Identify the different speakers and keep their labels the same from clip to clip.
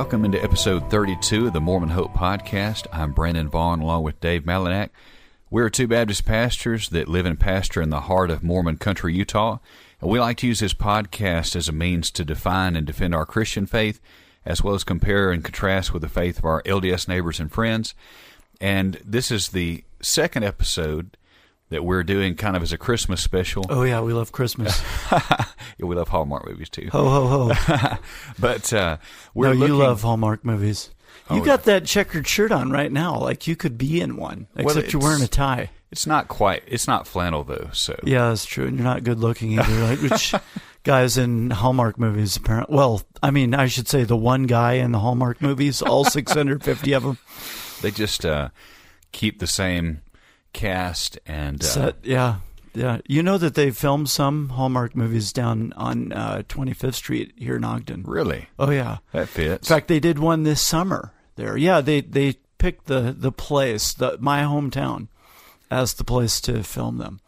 Speaker 1: Welcome into episode 32 of the Mormon Hope Podcast. I'm Brandon Vaughn along with Dave Malinak. We're two Baptist pastors that live and pastor in the heart of Mormon country, Utah. And we like to use this podcast as a means to define and defend our Christian faith, as well as compare and contrast with the faith of our LDS neighbors and friends. And this is the second episode that we're doing kind of as a Christmas special.
Speaker 2: Oh yeah, we love Christmas.
Speaker 1: yeah, we love Hallmark movies too.
Speaker 2: Ho ho ho!
Speaker 1: but uh, we're
Speaker 2: no,
Speaker 1: looking,
Speaker 2: you love Hallmark movies.
Speaker 1: Oh,
Speaker 2: You got that checkered shirt on right now, like you could be in one, except you're wearing a tie.
Speaker 1: It's not quite. It's not flannel though. So
Speaker 2: Yeah, that's true, and you're not good looking either. Like which guys in Hallmark movies apparently? Well, I mean, I should say the one guy in the Hallmark movies, all 650 of them.
Speaker 1: they just uh, keep the same cast and uh,
Speaker 2: Set, yeah, yeah. You know that they filmed some Hallmark movies down on uh, 25th Street here in Ogden.
Speaker 1: really
Speaker 2: Oh yeah.
Speaker 1: that fits.
Speaker 2: In fact, they did one this summer there. Yeah, they they picked the the place, the my hometown, as the place to film them.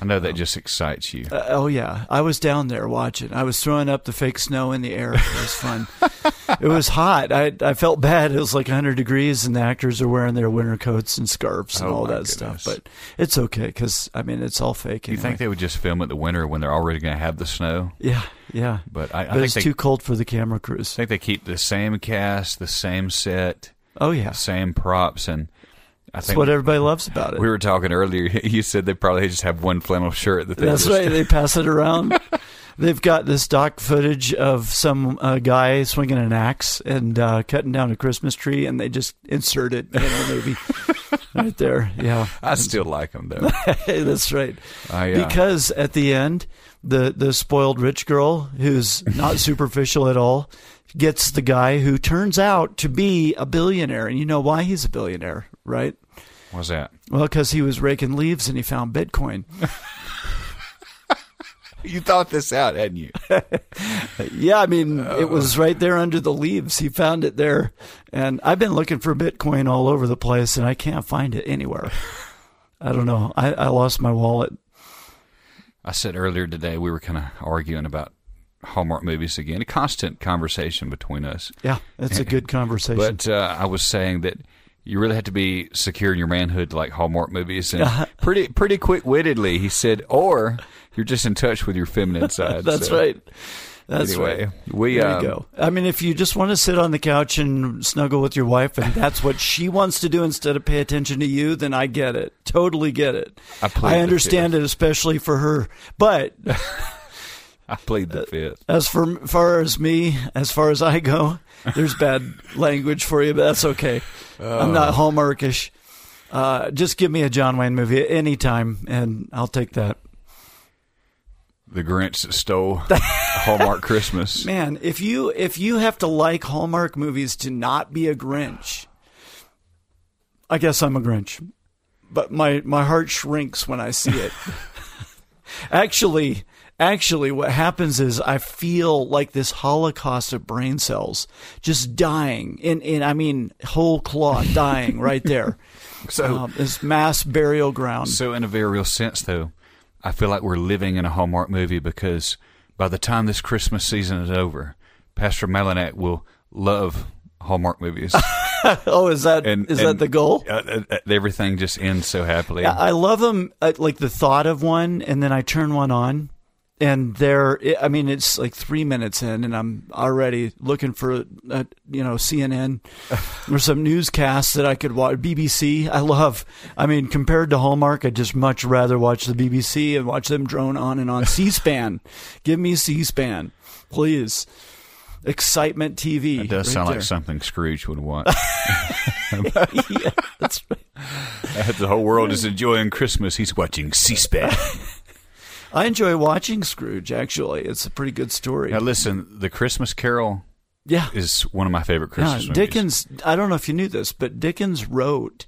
Speaker 1: I know that just excites you.
Speaker 2: Uh, oh yeah, I was down there watching. I was throwing up the fake snow in the air. It was fun. it was hot. I I felt bad. It was like 100 degrees, and the actors are wearing their winter coats and scarves and
Speaker 1: Oh,
Speaker 2: all that stuff. But it's okay because I mean it's all fake.
Speaker 1: you think they would just film it the winter when they're already going to have the snow?
Speaker 2: Yeah, yeah.
Speaker 1: But I, I
Speaker 2: But
Speaker 1: think
Speaker 2: it's
Speaker 1: they
Speaker 2: too cold for the camera crews.
Speaker 1: I think they keep the same cast, the same set,
Speaker 2: Oh yeah,
Speaker 1: same props, and I
Speaker 2: that's
Speaker 1: think
Speaker 2: what everybody loves about it.
Speaker 1: we were talking earlier. You said they probably just have one flannel shirt that they
Speaker 2: That's
Speaker 1: just,
Speaker 2: right. They pass it around. They've got this stock footage of some uh, guy swinging an axe and uh, cutting down a Christmas tree, and they just insert it in the movie right there. Yeah,
Speaker 1: I still like them though.
Speaker 2: that's right.
Speaker 1: I, uh,
Speaker 2: Because at the end, the the spoiled rich girl, who's not superficial at all, gets the guy who turns out to be a billionaire, and you know why he's a billionaire, right?
Speaker 1: what's that?
Speaker 2: Well, because he was raking leaves and he found Bitcoin.
Speaker 1: You thought this out, hadn't you?
Speaker 2: Yeah, I mean, it was oh. right there under the leaves. He found it there. And I've been looking for Bitcoin all over the place and I can't find it anywhere. I don't know. I, I lost my wallet.
Speaker 1: I said earlier today we were kind of arguing about Hallmark movies again. A constant conversation between us.
Speaker 2: Yeah, it's a good conversation.
Speaker 1: But uh, I was saying that you really have to be secure in your manhood, like Hallmark movies, and pretty pretty quick wittedly he said, or you're just in touch with your feminine side.
Speaker 2: That's
Speaker 1: So,
Speaker 2: right. That's
Speaker 1: anyway,
Speaker 2: right.
Speaker 1: we
Speaker 2: There
Speaker 1: um,
Speaker 2: you go. I mean, if you just want to sit on the couch and snuggle with your wife, and that's what she wants to do instead of pay attention to you, then I get it. Totally get it.
Speaker 1: I the
Speaker 2: understand it, especially for her. But
Speaker 1: I plead the fifth.
Speaker 2: As for far as me, as far as I go, there's bad language for you, but that's okay. I'm not hallmarkish. Uh, just give me a John Wayne movie at any time, and I'll take that.
Speaker 1: The Grinch that stole Hallmark Christmas.
Speaker 2: Man, if you if you have to like Hallmark movies to not be a Grinch, I guess I'm a Grinch. But my my heart shrinks when I see it. actually, actually what happens is I feel like this holocaust of brain cells just dying in in I mean whole cloth dying right there.
Speaker 1: So,
Speaker 2: Um, this mass burial ground.
Speaker 1: so in a very real sense, though, I feel like we're living in a Hallmark movie because by the time this Christmas season is over, Pastor Malinak will love Hallmark movies.
Speaker 2: oh, is that is
Speaker 1: And-
Speaker 2: that
Speaker 1: and-
Speaker 2: the goal?
Speaker 1: uh, uh, uh, everything just ends so happily.
Speaker 2: I love them, uh, like the thought of one, and then I turn one on, and there. I mean, it's like three minutes in, and I'm already looking for, uh, you know, CNN or some newscast that I could watch. BBC, I love. I mean, compared to Hallmark, I'd just much rather watch the BBC and watch them drone on and on. C-SPAN, give me C-SPAN, please. Excitement TV.
Speaker 1: it does
Speaker 2: right
Speaker 1: sound
Speaker 2: there.
Speaker 1: like something Scrooge would want.
Speaker 2: yeah, that's right.
Speaker 1: The whole world is enjoying Christmas, he's watching C-SPAN.
Speaker 2: I enjoy watching Scrooge. Actually, it's a pretty good story.
Speaker 1: now, listen, The Christmas Carol
Speaker 2: Yeah.
Speaker 1: is one of my favorite
Speaker 2: Yeah,
Speaker 1: Christmas movies.
Speaker 2: Dickens. I don't know if you knew this, but Dickens wrote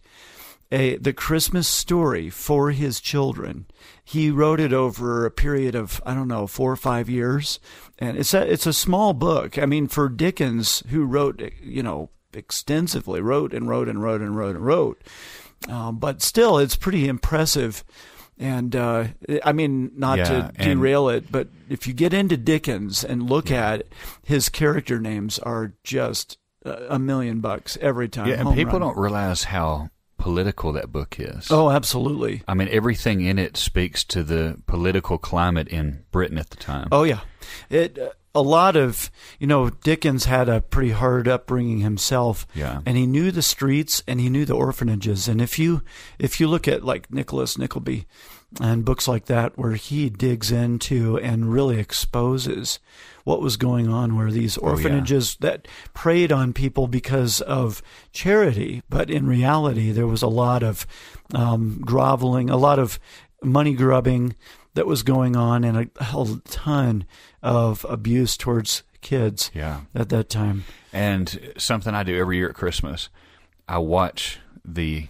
Speaker 2: a the Christmas story for his children. He wrote it over a period of I don't know four or five years, and it's a it's a small book. I mean, for Dickens, who wrote you know extensively, wrote and wrote and wrote and wrote and wrote, um, but still, it's pretty impressive. And uh, I mean, not
Speaker 1: Yeah,
Speaker 2: to derail it, but if you get into Dickens and look at it, his character names are just a a million bucks every time.
Speaker 1: Yeah, and
Speaker 2: home
Speaker 1: people
Speaker 2: run.
Speaker 1: don't realize how political that book is.
Speaker 2: Oh, absolutely.
Speaker 1: I mean, everything in it speaks to the political climate in Britain at the time.
Speaker 2: Oh yeah, it uh, a lot of you know Dickens had a pretty hard upbringing himself.
Speaker 1: Yeah.
Speaker 2: and he knew the streets and he knew the orphanages. And if you if you look at like Nicholas Nickleby and books like that, where he digs into and really exposes what was going on, where these
Speaker 1: Oh, yeah.
Speaker 2: orphanages that preyed on people because of charity, but in reality there was a lot of um, groveling, a lot of money grubbing that was going on, and a, whole ton of abuse towards kids
Speaker 1: Yeah.
Speaker 2: at that time.
Speaker 1: And something I do every year at Christmas, I watch the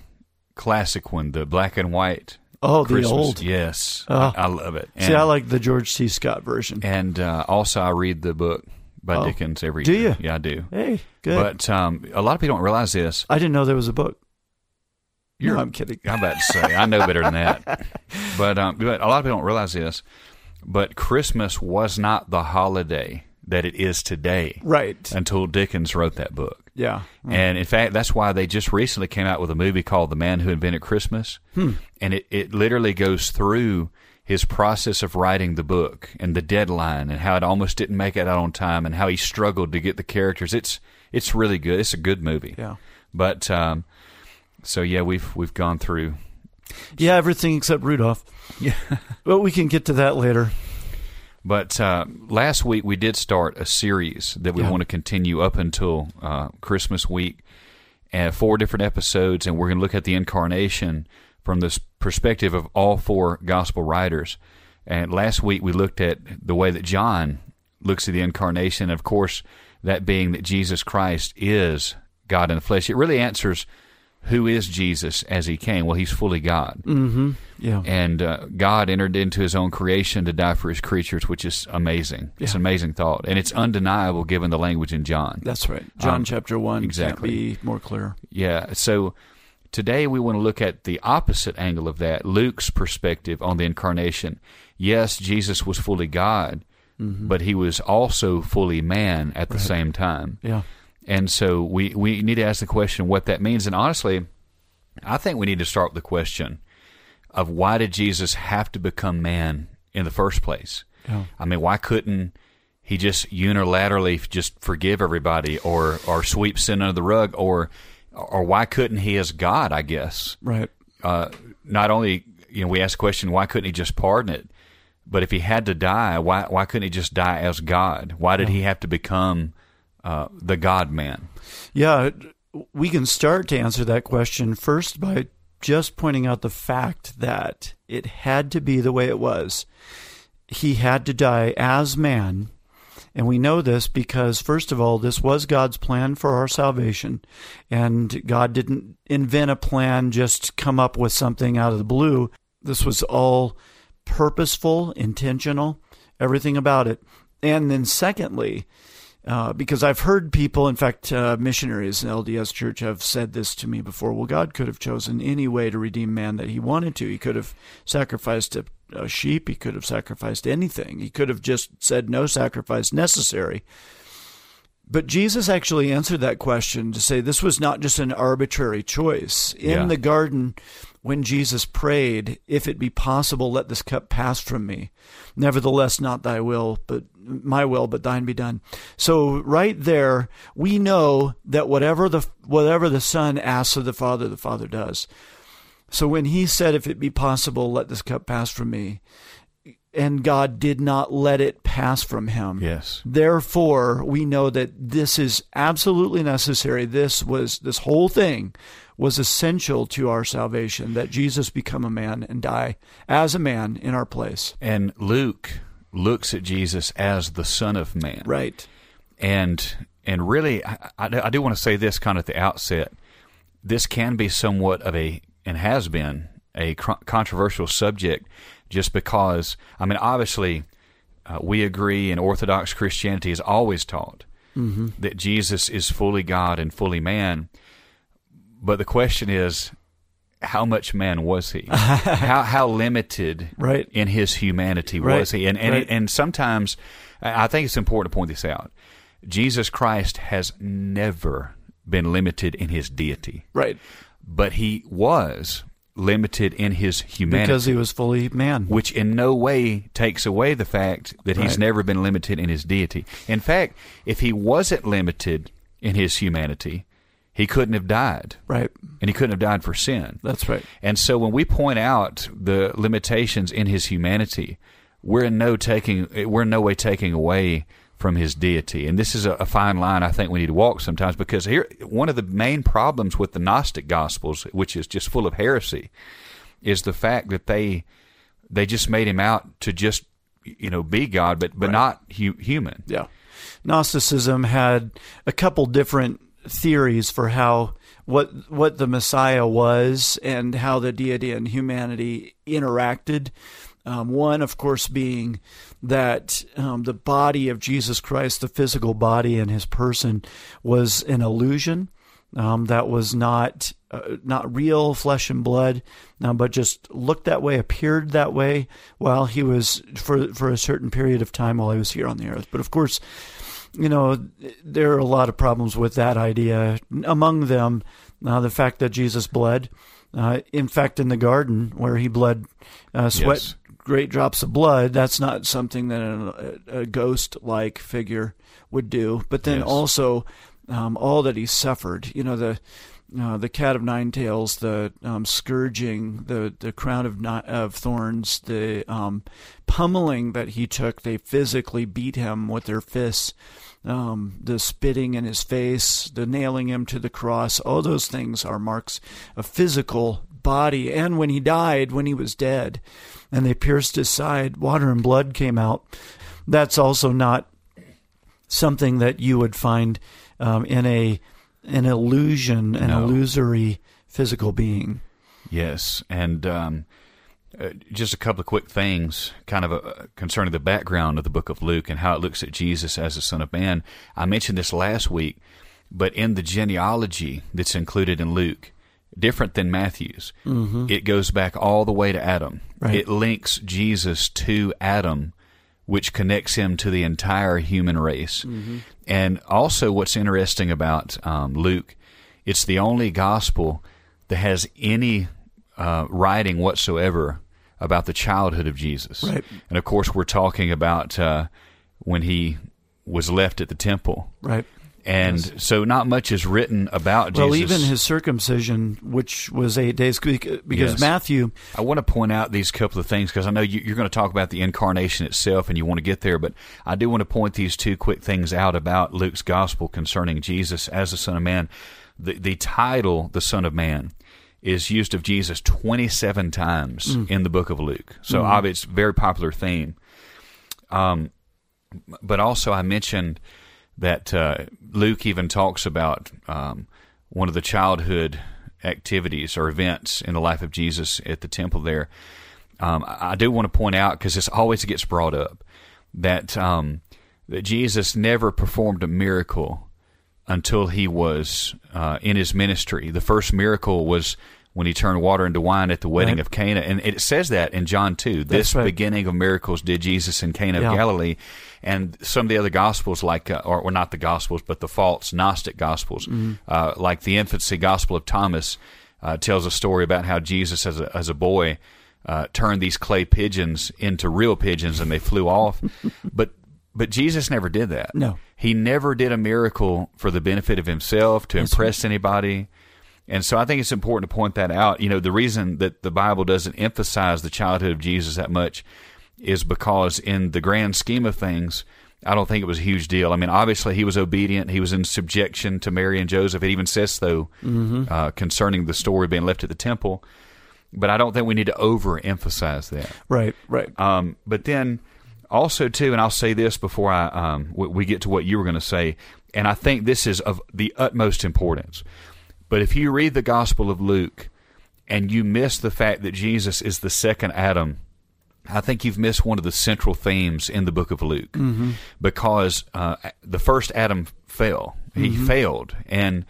Speaker 1: classic one, the black and white.
Speaker 2: Oh, the
Speaker 1: Christmas.
Speaker 2: old.
Speaker 1: Yes.
Speaker 2: Oh.
Speaker 1: I, I love it.
Speaker 2: See, I like the George C. Scott version.
Speaker 1: And uh, also, I read the book by
Speaker 2: Oh.
Speaker 1: Dickens every
Speaker 2: Do
Speaker 1: year.
Speaker 2: you?
Speaker 1: Yeah, I do.
Speaker 2: Hey, good.
Speaker 1: But um, a lot of people don't realize this.
Speaker 2: I didn't know there was a book.
Speaker 1: You're-
Speaker 2: no, I'm kidding.
Speaker 1: I'm about to say, I know better than that. But, um, but a lot of people don't realize this. But Christmas was not the holiday that it is today
Speaker 2: Right.
Speaker 1: until Dickens wrote that book.
Speaker 2: Yeah.
Speaker 1: And in fact, that's why they just recently came out with a movie called The Man Who Invented Christmas.
Speaker 2: Hmm.
Speaker 1: And it, it literally goes through his process of writing the book and the deadline and how it almost didn't make it out on time and how he struggled to get the characters. It's it's really good. It's a good movie.
Speaker 2: Yeah.
Speaker 1: But um, so yeah, we've we've gone through
Speaker 2: Yeah, everything except Rudolph.
Speaker 1: Yeah.
Speaker 2: But we can get to that later.
Speaker 1: But uh, last week we did start a series that we
Speaker 2: Yeah.
Speaker 1: want to continue up until uh, Christmas week, and four different episodes, and we're going to look at the incarnation from this perspective of all four gospel writers. And last week we looked at the way that John looks at the incarnation, of course, that being that Jesus Christ is God in the flesh. It really answers who is Jesus as he came. Well, he's fully God.
Speaker 2: Mm-hmm. Yeah.
Speaker 1: And uh, God entered into his own creation to die for his creatures, which is amazing. It's an amazing thought. And it's undeniable given the language in John.
Speaker 2: That's right. John
Speaker 1: Um,
Speaker 2: chapter 1
Speaker 1: exactly.
Speaker 2: be more clear.
Speaker 1: Yeah. So today we want to look at the opposite angle of that Luke's perspective on the incarnation. Yes, Jesus was fully God, but he was also fully man at the same time.
Speaker 2: Yeah.
Speaker 1: And so we, we need to ask the question what that means. And honestly, I think we need to start with the question of why did Jesus have to become man in the first place?
Speaker 2: Yeah.
Speaker 1: I mean, why couldn't he just unilaterally just forgive everybody or, or sweep sin under the rug or or why couldn't he as God, I guess?
Speaker 2: Right.
Speaker 1: Uh, not only you know, we ask the question, why couldn't he just pardon it? But if he had to die, why why couldn't he just die as God? Why did he have to become uh, the God man?
Speaker 2: Yeah, we can start to answer that question first by just pointing out the fact that it had to be the way it was. He had to die as man. And we know this because, first of all, this was God's plan for our salvation. And God didn't invent a plan, just come up with something out of the blue. This was all purposeful, intentional, everything about it. And then, secondly, uh, because I've heard people, in fact, uh, missionaries in LDS Church have said this to me before. Well, God could have chosen any way to redeem man that He wanted to. He could have sacrificed a, a sheep. He could have sacrificed anything. He could have just said no sacrifice necessary. But Jesus actually answered that question to say this was not just an arbitrary choice. In
Speaker 1: Yeah.
Speaker 2: the garden, when Jesus prayed, If it be possible, let this cup pass from me. Nevertheless, not thy will, but my will, but thine be done. So right there, we know that whatever the whatever the Son asks of the Father, the Father does. So when he said, If it be possible, let this cup pass from me, and God did not let it pass from him.
Speaker 1: Yes.
Speaker 2: Therefore, we know that this is absolutely necessary. This was this whole thing was essential to our salvation that Jesus become a man and die as a man in our place.
Speaker 1: And Luke looks at Jesus as the Son of Man.
Speaker 2: Right.
Speaker 1: and and really I, I I do want to say this kind of at the outset this can be somewhat of a and has been a controversial subject just because i mean obviously uh, we agree and orthodox christianity is always taught that jesus is fully god and fully man but the question is how much man was he how how limited
Speaker 2: Right.
Speaker 1: in his humanity
Speaker 2: Right.
Speaker 1: was he and and,
Speaker 2: Right.
Speaker 1: and sometimes I think it's important to point this out. Jesus Christ has never been limited in his deity,
Speaker 2: Right.
Speaker 1: but he was limited in his humanity.
Speaker 2: Because he was fully man.
Speaker 1: which in no way takes away the fact that he's never been limited in his deity. In fact, if he wasn't limited in his humanity, he couldn't have died,
Speaker 2: Right.
Speaker 1: and he couldn't have died for sin.
Speaker 2: That's right.
Speaker 1: And so when we point out the limitations in his humanity, we're in no taking we're in no way taking away from his deity. And this is a, a fine line I think we need to walk sometimes because here one of the main problems with the Gnostic Gospels, which is just full of heresy, is the fact that they they just made him out to just you know be God, but but
Speaker 2: Right.
Speaker 1: not hu- human.
Speaker 2: Yeah. Gnosticism had a couple different theories for how what what the Messiah was and how the deity and humanity interacted. Um, one, of course, being that um, the body of Jesus Christ, the physical body and his person, was an illusion. Um, that was not uh, not real flesh and blood, um, but just looked that way, appeared that way while he was for for a certain period of time while he was here on the earth. But of course, you know there are a lot of problems with that idea. Among them, uh, the fact that Jesus bled. Uh, in fact, in the garden where he bled, uh, sweat
Speaker 1: Yes.
Speaker 2: Great drops of blood. That's not something that a, a ghost-like figure would do. But then
Speaker 1: Yes.
Speaker 2: also um, all that he suffered. You know the uh, the cat of nine tails, the um, scourging, the the crown of of thorns, the um, pummeling that he took. They physically beat him with their fists. Um, the spitting in his face, the nailing him to the cross, all those things are marks of physical body. And when he died, when he was dead, and they pierced his side, water and blood came out. That's also not something that you would find um, in a an illusion, an
Speaker 1: No.
Speaker 2: illusory physical being.
Speaker 1: Yes, and um, uh, just a couple of quick things, kind of uh, concerning the background of the Book of Luke and how it looks at Jesus as the Son of Man. I mentioned this last week, but in the genealogy that's included in Luke, different than Matthew's, it goes back all the way to Adam.
Speaker 2: Right.
Speaker 1: It links Jesus to Adam, which connects him to the entire human race. And also, what's interesting about um, Luke, it's the only gospel that has any uh, writing whatsoever about the childhood of Jesus.
Speaker 2: Right.
Speaker 1: And of course, we're talking about uh, when he was left at the temple.
Speaker 2: Right.
Speaker 1: And so, not much is written about
Speaker 2: Well,
Speaker 1: Jesus.
Speaker 2: even his circumcision, which was eight days, because
Speaker 1: Yes.
Speaker 2: Matthew,
Speaker 1: I want to point out these couple of things because I know you, you're going to talk about the incarnation itself and you want to get there, but I do want to point these two quick things out about Luke's gospel concerning Jesus as the Son of Man. The, the title, the Son of Man, is used of Jesus 27 times in the book of Luke. So, obviously, it's a very popular theme. Um, but also, I mentioned that uh, Luke even talks about um, one of the childhood activities or events in the life of Jesus at the temple there. Um, I do want to point out because this always gets brought up that um, that Jesus never performed a miracle until he was uh, in his ministry. The first miracle was when he turned water into wine at the wedding
Speaker 2: Right.
Speaker 1: of Cana, and it says that in John two. This
Speaker 2: right.
Speaker 1: beginning of miracles did Jesus in Cana
Speaker 2: Yeah.
Speaker 1: of Galilee, and some of the other gospels, like uh, or, or not the gospels, but the false Gnostic gospels,
Speaker 2: Mm-hmm.
Speaker 1: uh, like the infancy gospel of Thomas, uh, tells a story about how Jesus, as a as a boy, uh, turned these clay pigeons into real pigeons, and they flew off. but but Jesus never did that.
Speaker 2: No.
Speaker 1: He never did a miracle for the benefit of himself to
Speaker 2: That's
Speaker 1: impress anybody. And so I think it's important to point that out. You know, the reason that the Bible doesn't emphasize the childhood of Jesus that much is because in the grand scheme of things, I don't think it was a huge deal. I mean, obviously he was obedient. He was in subjection to Mary and Joseph. It even says so uh, concerning the story being left at the temple. But I don't think we need to overemphasize that.
Speaker 2: right, right.
Speaker 1: Um, but then also too, and I'll say this before I um, we, we get to what you were going to say, and I think this is of the utmost importance. But if you read the Gospel of Luke and you miss the fact that Jesus is the second Adam, I think you've missed one of the central themes in the book of Luke because uh, the first Adam fell. He failed. And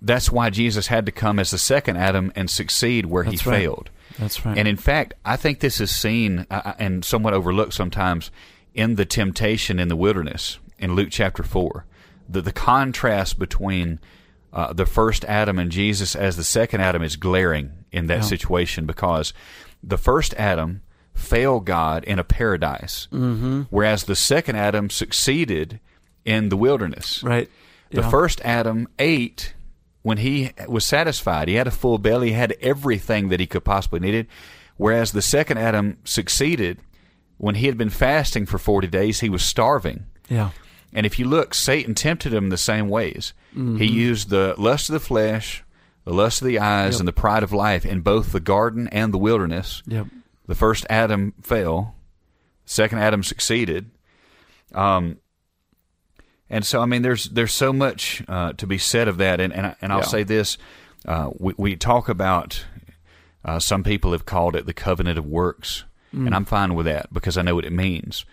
Speaker 1: that's why Jesus had to come as the second Adam and succeed where
Speaker 2: That's
Speaker 1: he
Speaker 2: right.
Speaker 1: failed.
Speaker 2: That's right.
Speaker 1: And in fact, I think this is seen uh, and somewhat overlooked sometimes in the temptation in the wilderness in Luke chapter 4. The, the contrast between uh, the first Adam and Jesus as the second Adam is glaring in that
Speaker 2: Yeah.
Speaker 1: situation because the first Adam failed God in a paradise, mm-hmm. whereas the second Adam succeeded in the wilderness.
Speaker 2: Right.
Speaker 1: The
Speaker 2: Yeah.
Speaker 1: first Adam ate when he was satisfied. He had a full belly, he had everything that he could possibly needed. Whereas the second Adam succeeded when he had been fasting for 40 days, he was starving.
Speaker 2: Yeah.
Speaker 1: And if you look, Satan tempted him the same ways.
Speaker 2: Mm-hmm.
Speaker 1: He used the lust of the flesh, the lust of the eyes,
Speaker 2: Yep.
Speaker 1: and the pride of life in both the garden and the wilderness.
Speaker 2: Yep.
Speaker 1: The first Adam fell, the second Adam succeeded. Um, and so, I mean, there's there's so much uh, to be said of that. And and, I- and I'll
Speaker 2: Yeah.
Speaker 1: say this: uh, we we talk about uh, some people have called it the covenant of works, and I'm fine with that because I know what it means.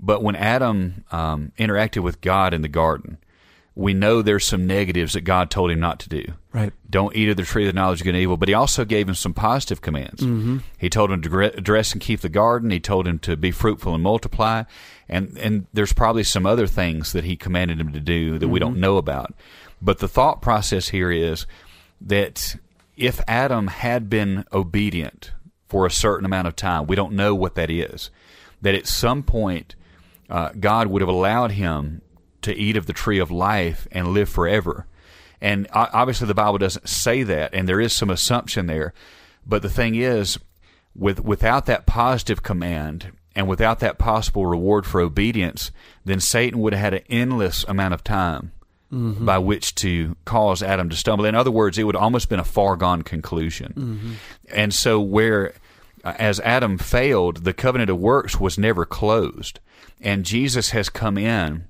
Speaker 1: But when Adam um, interacted with God in the garden, we know there's some negatives that God told him not to do
Speaker 2: Right.
Speaker 1: don't eat of the tree of the knowledge of good and evil. But he also gave him some positive commands. Mm-hmm. He told him to dress and keep the garden. He told him to be fruitful and multiply. And and there's probably some other things that he commanded him to do that we don't know about. But the thought process here is that if Adam had been obedient for a certain amount of time, we don't know what that is. That at some point uh, God would have allowed him to eat of the tree of life and live forever. And obviously, the Bible doesn't say that, and there is some assumption there. But the thing is, with without that positive command and without that possible reward for obedience, then Satan would have had an endless amount of time by which to cause Adam to stumble. In other words, it would have almost been a far gone conclusion. And so, where Uh, as Adam failed, the covenant of works was never closed, and Jesus has come in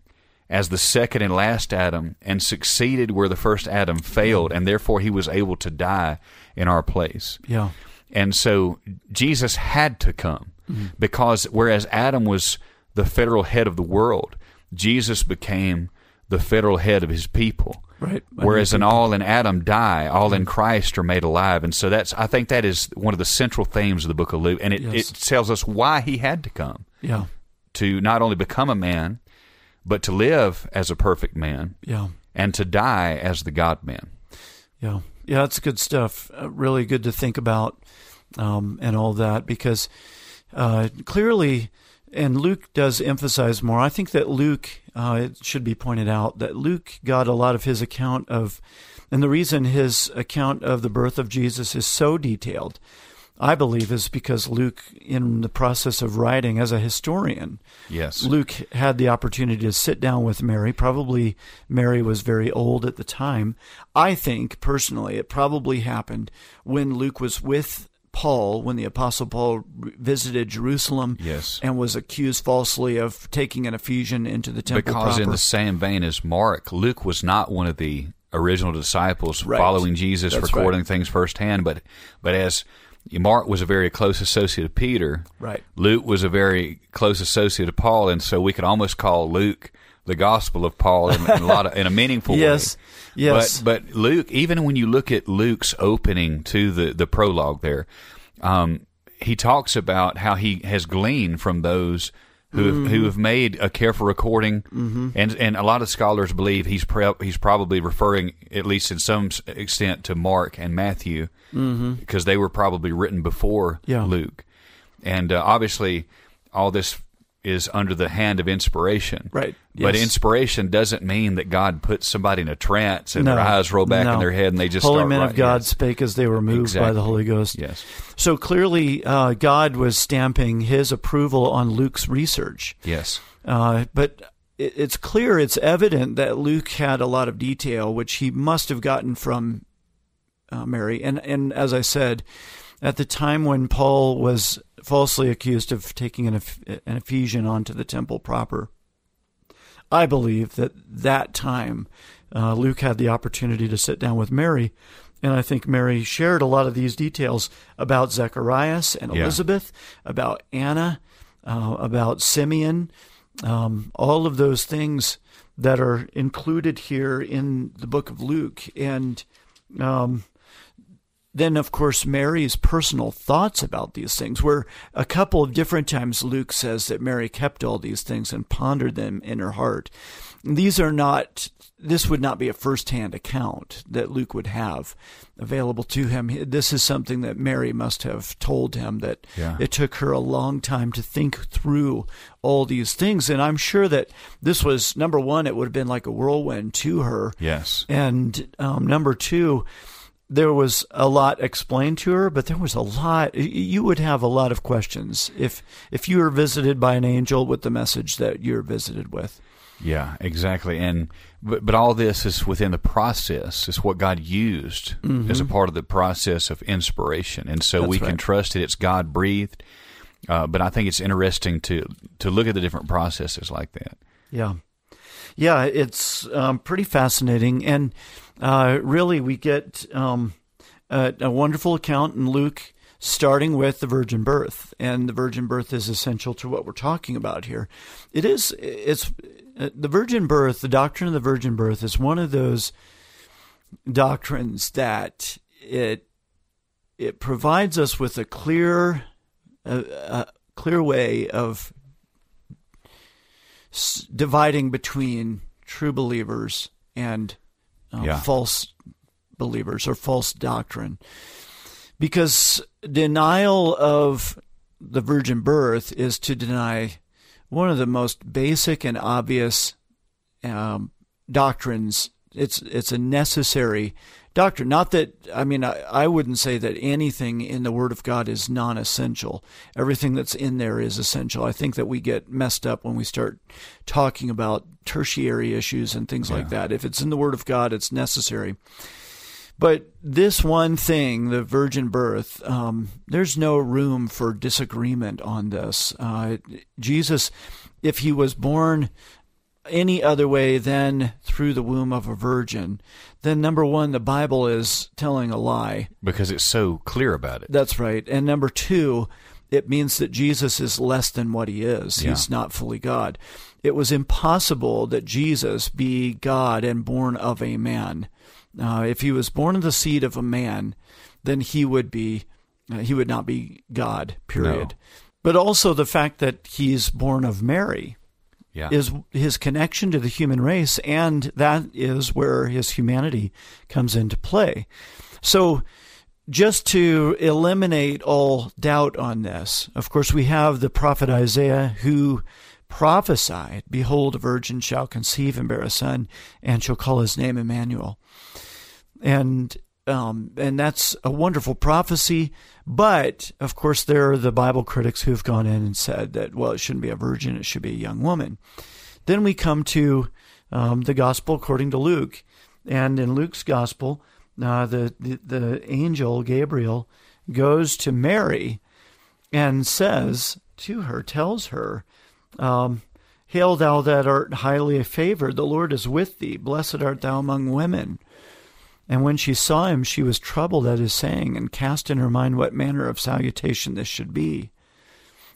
Speaker 1: as the second and last Adam and succeeded where the first Adam failed, and therefore he was able to die in our place.
Speaker 2: Yeah.
Speaker 1: And so Jesus had to come mm-hmm. because whereas Adam was the federal head of the world, Jesus became the federal head of his people.
Speaker 2: Right.
Speaker 1: Whereas in all in Adam die, all in Christ are made alive. And so that's I think that is one of the central themes of the book of Luke. And it,
Speaker 2: Yes.
Speaker 1: it tells us why he had to come.
Speaker 2: Yeah.
Speaker 1: To not only become a man, but to live as a perfect man
Speaker 2: Yeah.
Speaker 1: and to die as the God man.
Speaker 2: Yeah, yeah, that's good stuff. Uh, really good to think about, um, and all that because uh, clearly, and Luke does emphasize more. I think that Luke, uh, it should be pointed out that Luke got a lot of his account of, and the reason his account of the birth of Jesus is so detailed, I believe, is because Luke, in the process of writing as a historian,
Speaker 1: Yes.
Speaker 2: Luke had the opportunity to sit down with Mary. Probably Mary was very old at the time. I think, personally, it probably happened when Luke was with Paul, when the Apostle Paul visited Jerusalem
Speaker 1: Yes.
Speaker 2: and was accused falsely of taking an Ephesian into the temple
Speaker 1: Because
Speaker 2: proper.
Speaker 1: in the same vein as Mark, Luke was not one of the original disciples
Speaker 2: Right.
Speaker 1: following Jesus,
Speaker 2: That's
Speaker 1: recording
Speaker 2: right.
Speaker 1: things firsthand, but but as Mark was a very close associate of Peter,
Speaker 2: Right.
Speaker 1: Luke was a very close associate of Paul, and so we could almost call Luke the gospel of Paul in, in a lot of in a meaningful
Speaker 2: Yes.
Speaker 1: way.
Speaker 2: Yes.
Speaker 1: But but Luke, even when you look at Luke's opening to the the prologue there, um, he talks about how he has gleaned from those who have, who have made a careful recording, and and a lot of scholars believe he's pre- he's probably referring at least in some extent to Mark and Matthew because they were probably written before
Speaker 2: Yeah.
Speaker 1: Luke, and uh, obviously all this is under the hand of inspiration,
Speaker 2: Right.
Speaker 1: But
Speaker 2: Yes.
Speaker 1: inspiration doesn't mean that God puts somebody in a trance and
Speaker 2: No.
Speaker 1: their eyes roll back
Speaker 2: No.
Speaker 1: in their head and they just
Speaker 2: Holy
Speaker 1: start
Speaker 2: men of. God
Speaker 1: Yes.
Speaker 2: spake as they were moved by the Holy Ghost.
Speaker 1: Yes.
Speaker 2: So clearly, uh, God was stamping His approval on Luke's research.
Speaker 1: Yes.
Speaker 2: Uh, but it, it's clear, it's evident that Luke had a lot of detail, which he must have gotten from uh, Mary. And and as I said, at the time when Paul was falsely accused of taking an, an Ephesian onto the temple proper, I believe that that time uh, Luke had the opportunity to sit down with Mary. And I think Mary shared a lot of these details about Zacharias and
Speaker 1: Yeah.
Speaker 2: Elizabeth, about Anna, uh, about Simeon, um, all of those things that are included here in the book of Luke. And um, then, of course, Mary's personal thoughts about these things, where a couple of different times Luke says that Mary kept all these things and pondered them in her heart. These are not, this would not be a first-hand account that Luke would have available to him. This is something that Mary must have told him that
Speaker 1: Yeah.
Speaker 2: it took her a long time to think through all these things. And I'm sure that this was, number one, it would have been like a whirlwind to her.
Speaker 1: Yes.
Speaker 2: And um, number two, there was a lot explained to her, but there was a lot. You would have a lot of questions if if you were visited by an angel with the message that you're visited with.
Speaker 1: Yeah, exactly. And but but all this is within the process. It's what God used as a part of the process of inspiration, and so
Speaker 2: Mm-hmm. That's
Speaker 1: we can trust that It's God breathed. Uh, but I think it's interesting to to look at the different processes like that.
Speaker 2: Yeah, yeah, it's um, pretty fascinating, and uh, really we get um, a, a wonderful account in Luke, starting with the virgin birth, and the virgin birth is essential to what we're talking about here. It is. It's uh, the virgin birth. The doctrine of the virgin birth is one of those doctrines that it it provides us with a clear a, a clear way of dividing between true believers and uh,
Speaker 1: Yeah.
Speaker 2: false believers or false doctrine. Because denial of the virgin birth is to deny one of the most basic and obvious um, doctrines. It's it's a necessary doctrine. Not that I mean I, I wouldn't say that anything in the Word of God is non-essential. Everything that's in there is essential. I think that we get messed up when we start talking about tertiary issues and things like that. If it's in the Word of God, it's necessary. But this one thing, the virgin birth, um, there's no room for disagreement on this. Uh, Jesus, if he was born any other way than through the womb of a virgin, then number one, the Bible is telling a lie.
Speaker 1: because it's so clear about it.
Speaker 2: That's right. And number two, it means that Jesus is less than what he is.
Speaker 1: Yeah.
Speaker 2: He's not fully God. It was impossible that Jesus be God and born of a man. Uh, if he was born of the seed of a man, then he would be uh, he would not be God. Period.
Speaker 1: No.
Speaker 2: But also the fact that he's born of Mary
Speaker 1: Yeah.
Speaker 2: is his connection to the human race, and that is where his humanity comes into play. So, just to eliminate all doubt on this, of course, we have the prophet Isaiah who prophesied, Behold, a virgin shall conceive and bear a son, and shall call his name Emmanuel. And um, and that's a wonderful prophecy. But of course, there are the Bible critics who have gone in and said that well, it shouldn't be a virgin; it should be a young woman. Then we come to um, the Gospel according to Luke, and in Luke's Gospel, uh, the, the the angel Gabriel goes to Mary and says to her, tells her, um, "Hail, thou that art highly favored; the Lord is with thee. Blessed art thou among women." And when she saw him, she was troubled at his saying, and cast in her mind what manner of salutation this should be.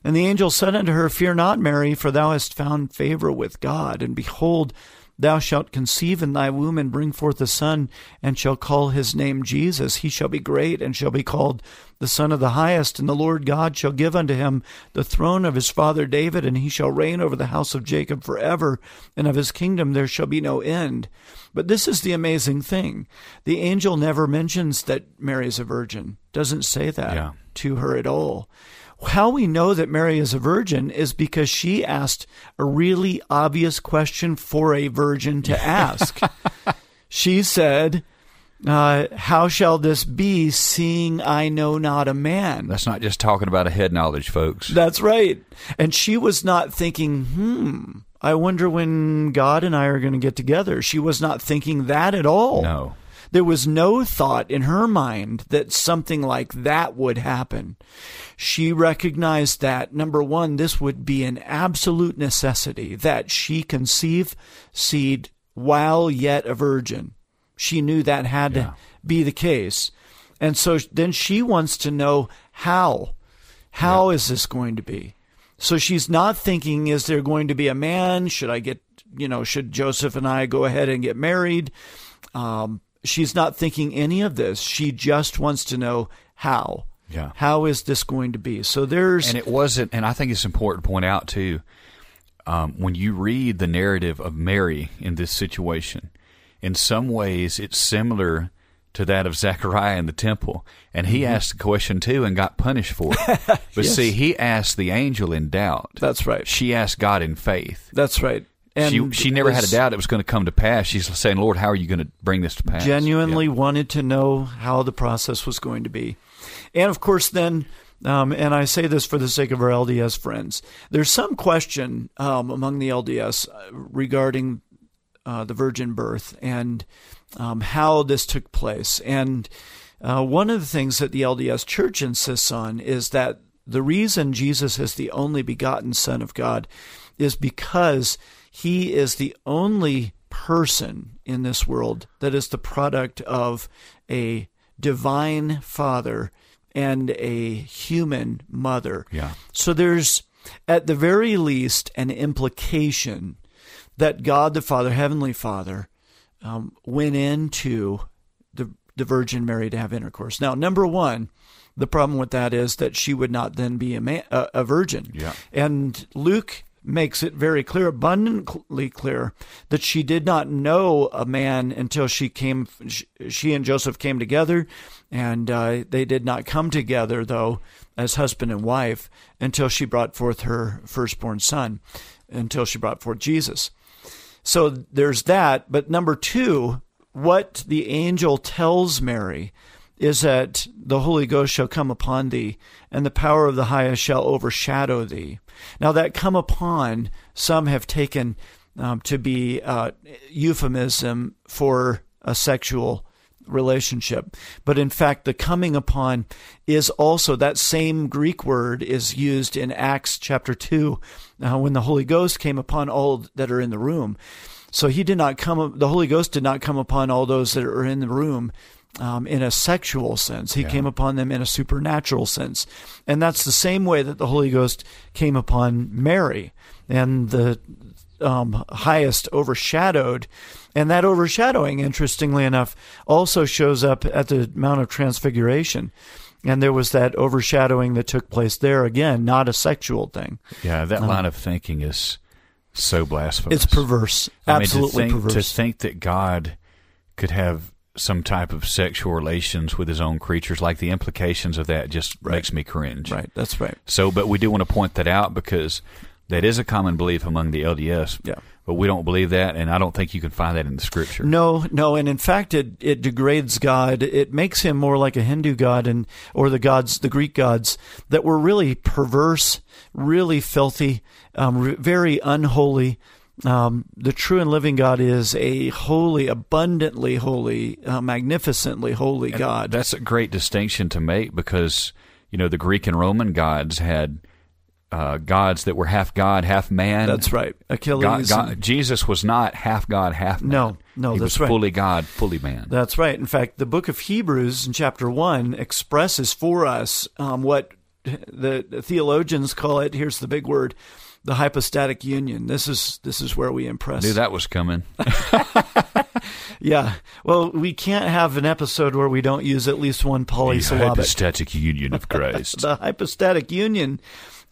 Speaker 2: And the angel said unto her, Fear not, Mary, for thou hast found favor with God. And behold, thou shalt conceive in thy womb and bring forth a son, and shall call his name Jesus. He shall be great, and shall be called the Son of the Highest. And the Lord God shall give unto him the throne of his father David, and he shall reign over the house of Jacob forever, and of his kingdom there shall be no end. But this is the amazing thing. The angel never mentions that Mary is a virgin, doesn't say that
Speaker 1: Yeah.
Speaker 2: to her at all. How we know that Mary is a virgin is because she asked a really obvious question for a virgin to ask. she said, uh, How shall this be, seeing I know not a man?
Speaker 1: That's not just talking about a head knowledge, folks.
Speaker 2: That's right. And she was not thinking, hmm, I wonder when God and I are going to get together. She was not thinking that at all.
Speaker 1: No.
Speaker 2: There was no thought in her mind that something like that would happen. She recognized that, number one, this would be an absolute necessity that she conceive seed while yet a virgin. She knew that had
Speaker 1: Yeah.
Speaker 2: to be the case. And so then she wants to know how. How is this going to be? So she's not thinking, is there going to be a man? Should I get, you know, should Joseph and I go ahead and get married? Um, she's not thinking any of this. She just wants to know how.
Speaker 1: Yeah.
Speaker 2: How is this going to be? So there's
Speaker 1: And it wasn't, and I think it's important to point out too, um, when you read the narrative of Mary in this situation, in some ways it's similar to that of Zechariah in the temple. And he asked the question too and got punished for it. But
Speaker 2: Yes.
Speaker 1: see, he asked the angel in doubt.
Speaker 2: that's right.
Speaker 1: She asked God in faith.
Speaker 2: That's right. And
Speaker 1: she she never had a doubt it was going to come to pass. She's saying, Lord, how are you going to bring this to pass?
Speaker 2: Genuinely
Speaker 1: Yeah.
Speaker 2: wanted to know how the process was going to be, and of course, then. Um, and I say this for the sake of our LDS friends. There's some question um, among the LDS regarding uh, the virgin birth and um, how this took place. And uh, one of the things that the LDS Church insists on is that the reason Jesus is the only begotten Son of God is because he is the only person in this world that is the product of a divine father and a human mother.
Speaker 1: Yeah.
Speaker 2: So there's, at the very least, an implication that God the Father, Heavenly Father, um, went into the, the Virgin Mary to have intercourse. Now, number one, the problem with that is that she would not then be a, man, a, a virgin.
Speaker 1: Yeah.
Speaker 2: And Luke makes it very clear, abundantly clear, that she did not know a man until she came. She, and Joseph came together, and uh, they did not come together though as husband and wife until she brought forth her firstborn son, until she brought forth Jesus. So there's that. But number two, what the angel tells Mary is that the Holy Ghost shall come upon thee, and the power of the highest shall overshadow thee. Now, that come upon, some have taken um, to be uh, euphemism for a sexual relationship. But in fact, the coming upon is also that same Greek word is used in Acts chapter 2 uh, when the Holy Ghost came upon all that are in the room. So he did not come, the Holy Ghost did not come upon all those that are in the room um, in a sexual sense. He
Speaker 1: Yeah.
Speaker 2: came upon them in a supernatural sense. And that's the same way that the Holy Ghost came upon Mary. And the um, highest overshadowed. And that overshadowing, interestingly enough, also shows up at the Mount of Transfiguration. And there was that overshadowing that took place there again, not a sexual thing.
Speaker 1: Yeah, that um, line of thinking is so blasphemous.
Speaker 2: It's perverse,
Speaker 1: I mean,
Speaker 2: absolutely
Speaker 1: to think,
Speaker 2: perverse.
Speaker 1: To think that God could have some type of sexual relations with his own creatures, like the implications of that just makes me cringe.
Speaker 2: right, that's right.
Speaker 1: So, but we do want to point that out because that is a common belief among the LDS.
Speaker 2: Yeah.
Speaker 1: But we don't believe that, and I don't think you can find that in the scripture.
Speaker 2: No, no, and in fact, it, it degrades God. It makes him more like a Hindu god, and or the gods, the Greek gods that were really perverse, really filthy, um, very unholy. Um, the true and living God is a holy, abundantly holy, uh, magnificently holy God.
Speaker 1: That's a great distinction to make because you know the Greek and Roman gods had uh, gods that were half God, half man.
Speaker 2: That's right, Achilles.
Speaker 1: God,
Speaker 2: and-
Speaker 1: Jesus was not half God, half man.
Speaker 2: No, no,
Speaker 1: he
Speaker 2: that's
Speaker 1: was
Speaker 2: right.
Speaker 1: fully God, fully man.
Speaker 2: That's right. In fact, the book of Hebrews in chapter 1 expresses for us um, what the, the theologians call it. Here's the big word the hypostatic union. This is this is where we impress.
Speaker 1: Knew that was coming.
Speaker 2: Yeah. Well, we can't have an episode where we don't use at least one
Speaker 1: the
Speaker 2: polysyllabic.
Speaker 1: hypostatic union of Christ.
Speaker 2: the hypostatic union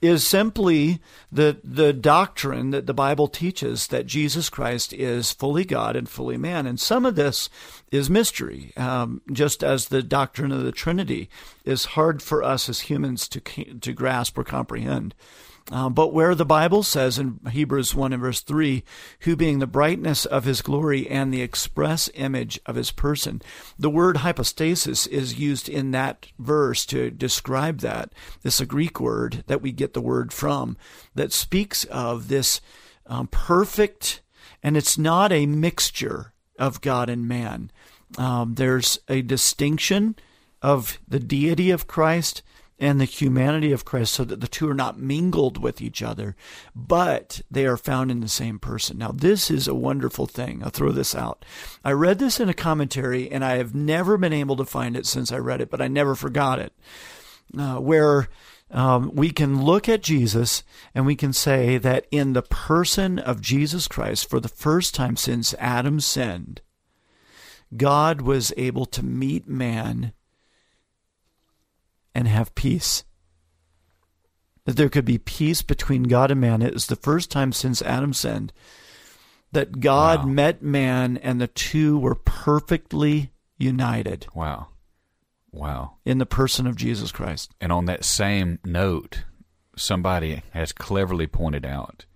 Speaker 2: is simply the the doctrine that the Bible teaches that Jesus Christ is fully God and fully man, and some of this is mystery, um, just as the doctrine of the Trinity is hard for us as humans to to grasp or comprehend. Um, but where the Bible says in Hebrews 1 and verse 3, who being the brightness of his glory and the express image of his person, the word hypostasis is used in that verse to describe that. It's a Greek word that we get the word from that speaks of this um, perfect, and it's not a mixture of God and man. Um, there's a distinction of the deity of Christ and the humanity of Christ so that the two are not mingled with each other, but they are found in the same person. Now, this is a wonderful thing. I'll throw this out. I read this in a commentary, and I have never been able to find it since I read it, but I never forgot it, uh, where um, we can look at Jesus and we can say that in the person of Jesus Christ, for the first time since Adam sinned, God was able to meet man and have peace. That there could be peace between God and man. It is the first time since Adam sinned that God
Speaker 1: Wow.
Speaker 2: met man and the two were perfectly united
Speaker 1: Wow. Wow.
Speaker 2: in the person of Jesus Christ.
Speaker 1: And on that same note, somebody has cleverly pointed out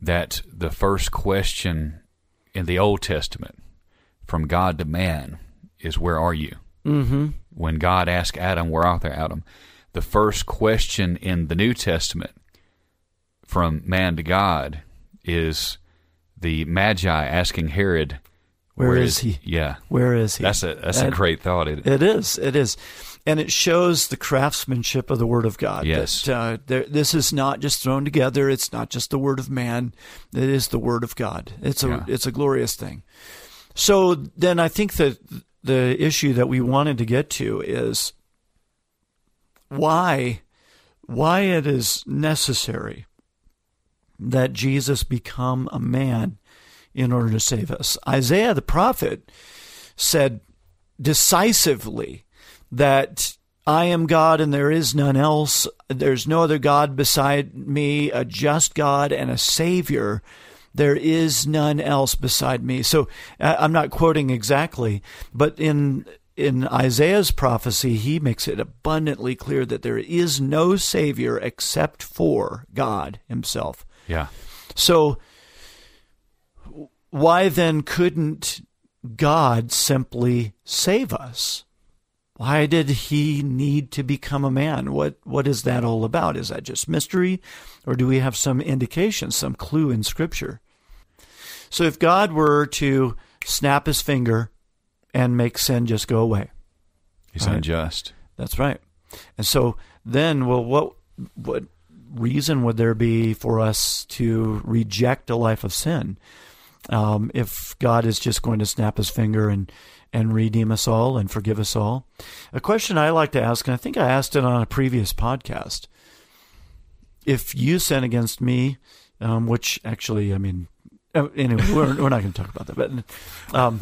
Speaker 1: that the first question in the Old Testament from God to man is, Where are you?
Speaker 2: Mm-hmm.
Speaker 1: When God asked Adam, Where art thou, Adam? The first question in the New Testament from man to God is the Magi asking Herod,
Speaker 2: Where is he?
Speaker 1: Yeah.
Speaker 2: Where is he?
Speaker 1: That's a that's a great thought. It,
Speaker 2: It is. It is. And it shows the craftsmanship of the Word of God.
Speaker 1: Yes.
Speaker 2: That, uh, there, this is not just thrown together. It's not just the Word of man. It is the Word of God. It's a
Speaker 1: Yeah.
Speaker 2: it's a glorious thing. So then I think that the issue that we wanted to get to is why why it is necessary that Jesus become a man in order to save us. Isaiah the prophet said decisively that I am God and there is none else. There's no other God beside me, a just God and a Savior. There is none else beside me. So I- I'm not quoting exactly, but in in Isaiah's prophecy, he makes it abundantly clear that there is no Savior except for God Himself.
Speaker 1: yeah.
Speaker 2: So, why then couldn't God simply save us? Why did he need to become a man? What what is that all about? Is that just mystery or do we have some indication, some clue in scripture? So if God were to snap his finger and make sin just go away.
Speaker 1: He's
Speaker 2: Right.
Speaker 1: unjust.
Speaker 2: That's right. And so then well what what reason would there be for us to reject a life of sin? um, if God is just going to snap his finger and, and redeem us all and forgive us all. A question I like to ask, and I think I asked it on a previous podcast. If you sin against me, um, which actually, I mean, uh, anyway, we're, we're not going to talk about that, but um,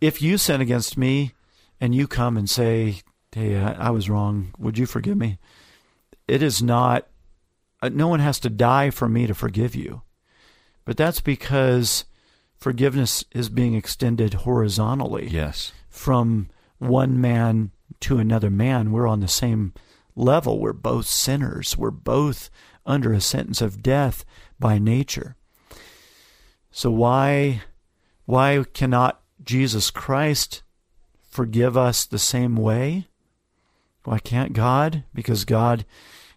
Speaker 2: if you sin against me and you come and say, hey, I, I was wrong, would you forgive me? It is not, uh, no one has to die for me to forgive you. But that's because forgiveness is being extended horizontally
Speaker 1: Yes.
Speaker 2: from one man to another man. We're on the same level. We're both sinners. We're both under a sentence of death by nature. So why why cannot Jesus Christ forgive us the same way? Why can't God? Because God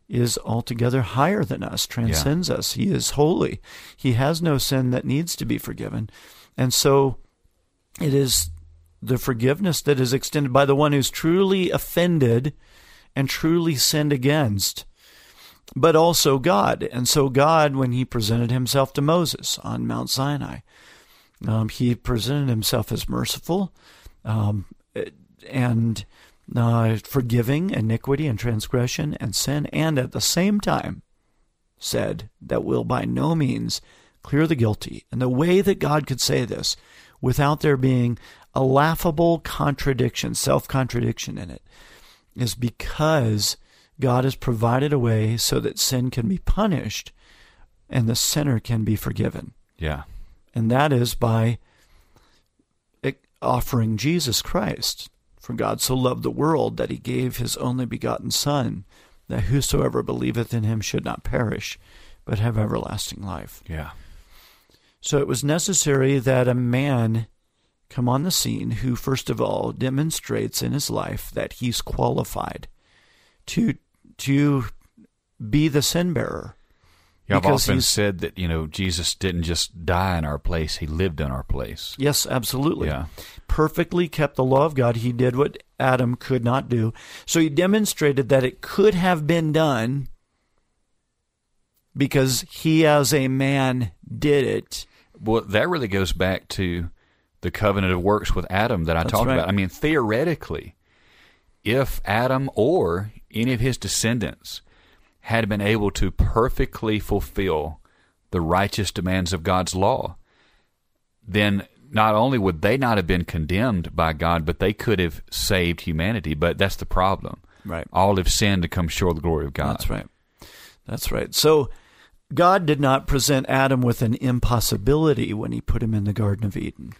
Speaker 2: is altogether higher than us, transcends us. He is holy. He has no sin that needs to be forgiven. And so it is the forgiveness that is extended by the one who's truly offended and truly sinned against, but also God. And so, God, when he presented himself to Moses on Mount Sinai, um, he presented himself as merciful um, and uh, forgiving iniquity and transgression and sin, and at the same time said that will by no means clear the guilty. And the way that God could say this without there being a laughable contradiction, self contradiction in it, is because God has provided a way so that sin can be punished and the sinner can be forgiven.
Speaker 1: Yeah.
Speaker 2: And that is by offering Jesus Christ. For God so loved the world that he gave his only begotten Son, that whosoever believeth in him should not perish, but have everlasting life.
Speaker 1: Yeah.
Speaker 2: So it was necessary that a man come on the scene who, first of all, demonstrates in his life that he's qualified to to be the sin bearer.
Speaker 1: Yeah, I've often said that, you know, Jesus didn't just die in our place, he lived in our place.
Speaker 2: Yes, absolutely.
Speaker 1: Yeah.
Speaker 2: Perfectly kept the law of God. He did what Adam could not do. So he demonstrated that it could have been done because he, as a man, did it.
Speaker 1: Well, that really goes back to the covenant of works with Adam that I
Speaker 2: That's
Speaker 1: talked
Speaker 2: right.
Speaker 1: about. I mean, theoretically, if Adam or any of his descendants had been able to perfectly fulfill the righteous demands of God's law, then not only would they not have been condemned by God, but they could have saved humanity. But that's the problem.
Speaker 2: Right.
Speaker 1: All have sinned to come short of the glory of God.
Speaker 2: That's right. That's right. So God did not present Adam with an impossibility when he put him in the Garden of Eden.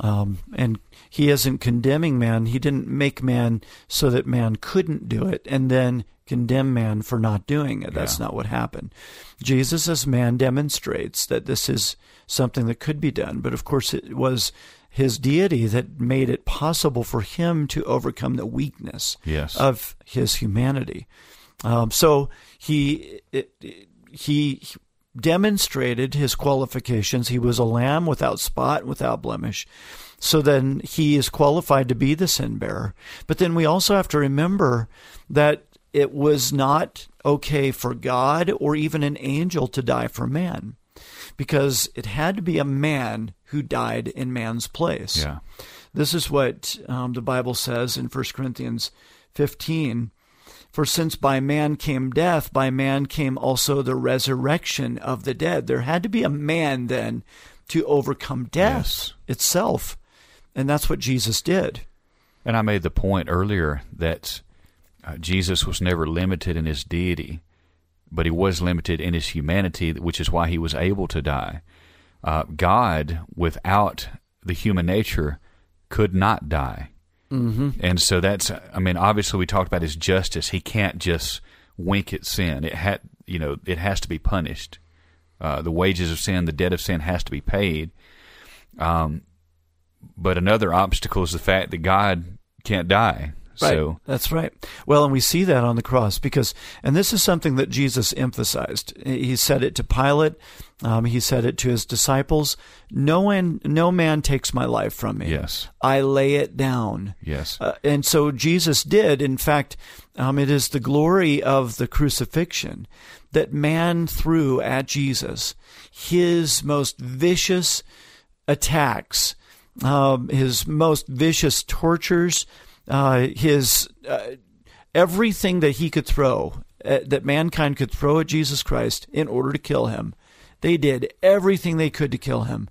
Speaker 2: Um, and he isn't condemning man. He didn't make man so that man couldn't do it and then condemn man for not doing it. That's
Speaker 1: Yeah.
Speaker 2: not what happened. Jesus as man demonstrates that this is something that could be done. But of course, it was his deity that made it possible for him to overcome the weakness
Speaker 1: Yes.
Speaker 2: of his humanity. Um, so he it, he demonstrated his qualifications. He was a lamb without spot, without blemish. So then he is qualified to be the sin bearer. But then we also have to remember that it was not okay for God or even an angel to die for man because it had to be a man who died in man's place.
Speaker 1: yeah.
Speaker 2: This is what um, the Bible says in 1 Corinthians 15. For since by man came death, by man came also the resurrection of the dead. There had to be a man then to overcome death
Speaker 1: Yes.
Speaker 2: itself. And that's what Jesus did.
Speaker 1: And I made the point earlier that uh, Jesus was never limited in his deity, but he was limited in his humanity, which is why he was able to die. Uh, God, without the human nature, could not die.
Speaker 2: Mm-hmm.
Speaker 1: And so that's, I mean, obviously we talked about his justice. He can't just wink at sin. It had, you know, it has to be punished. Uh, the wages of sin, the debt of sin has to be paid. Um, but another obstacle is the fact that God can't die.
Speaker 2: Right.
Speaker 1: So
Speaker 2: That's right. Well, and we see that on the cross because, and this is something that Jesus emphasized. He said it to Pilate. Um, he said it to his disciples. No one, no man takes my life from me.
Speaker 1: yes,
Speaker 2: I lay it down.
Speaker 1: yes,
Speaker 2: Uh, and so Jesus did. In fact, um, it is the glory of the crucifixion that man threw at Jesus his most vicious attacks, um, his most vicious tortures, uh, his uh, everything that he could throw, uh, that mankind could throw at Jesus Christ in order to kill him. They did everything they could to kill him,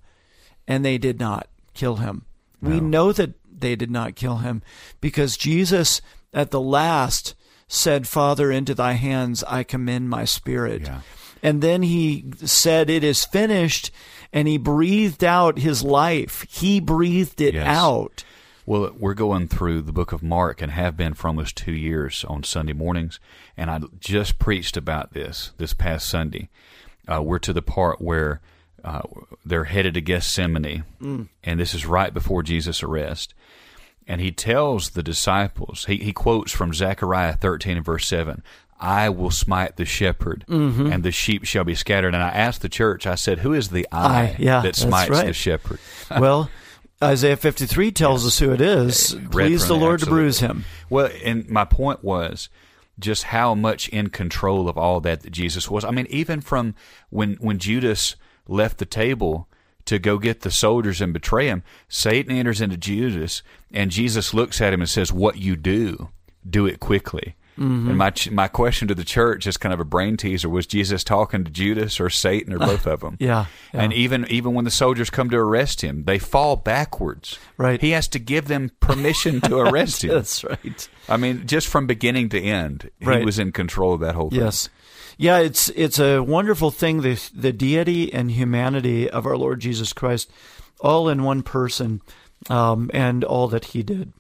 Speaker 2: and they did not kill him. We know that they did not kill him because Jesus, at the last, said, Father, into thy hands I commend my spirit.
Speaker 1: Yeah.
Speaker 2: And then he said, It is finished. And he breathed out his life. He breathed it
Speaker 1: Yes.
Speaker 2: out.
Speaker 1: Well, we're going through the book of Mark and have been for almost two years on Sunday mornings. And I just preached about this this past Sunday. Uh, we're to the part where uh, they're headed to Gethsemane, and this is right before Jesus' arrest. And he tells the disciples, he, he quotes from Zechariah 13 and verse 7 I will smite the shepherd, and the sheep shall be scattered. And I asked the church, I said, Who is the I,
Speaker 2: I, yeah,
Speaker 1: that smites
Speaker 2: right.
Speaker 1: the shepherd?
Speaker 2: well, Isaiah 53 tells us who it is.
Speaker 1: Read
Speaker 2: Please the Lord to bruise him.
Speaker 1: Well, and my point was just how much in control of all that that Jesus was. I mean, even from when when Judas left the table to go get the soldiers and betray him, Satan enters into Judas, and Jesus looks at him and says, "What you do, do it quickly."
Speaker 2: Mm-hmm.
Speaker 1: And my my question to the church is kind of a brain teaser: Was Jesus talking to Judas or Satan or both of them?
Speaker 2: Yeah, yeah.
Speaker 1: And even even when the soldiers come to arrest him, they fall backwards.
Speaker 2: Right.
Speaker 1: He has to give them permission to arrest him.
Speaker 2: That's right.
Speaker 1: I mean, just from beginning to end,
Speaker 2: Right.
Speaker 1: he was in control of that whole thing.
Speaker 2: Yes. Yeah, it's it's a wonderful thing the the deity and humanity of our Lord Jesus Christ all in one person um, and all that he did.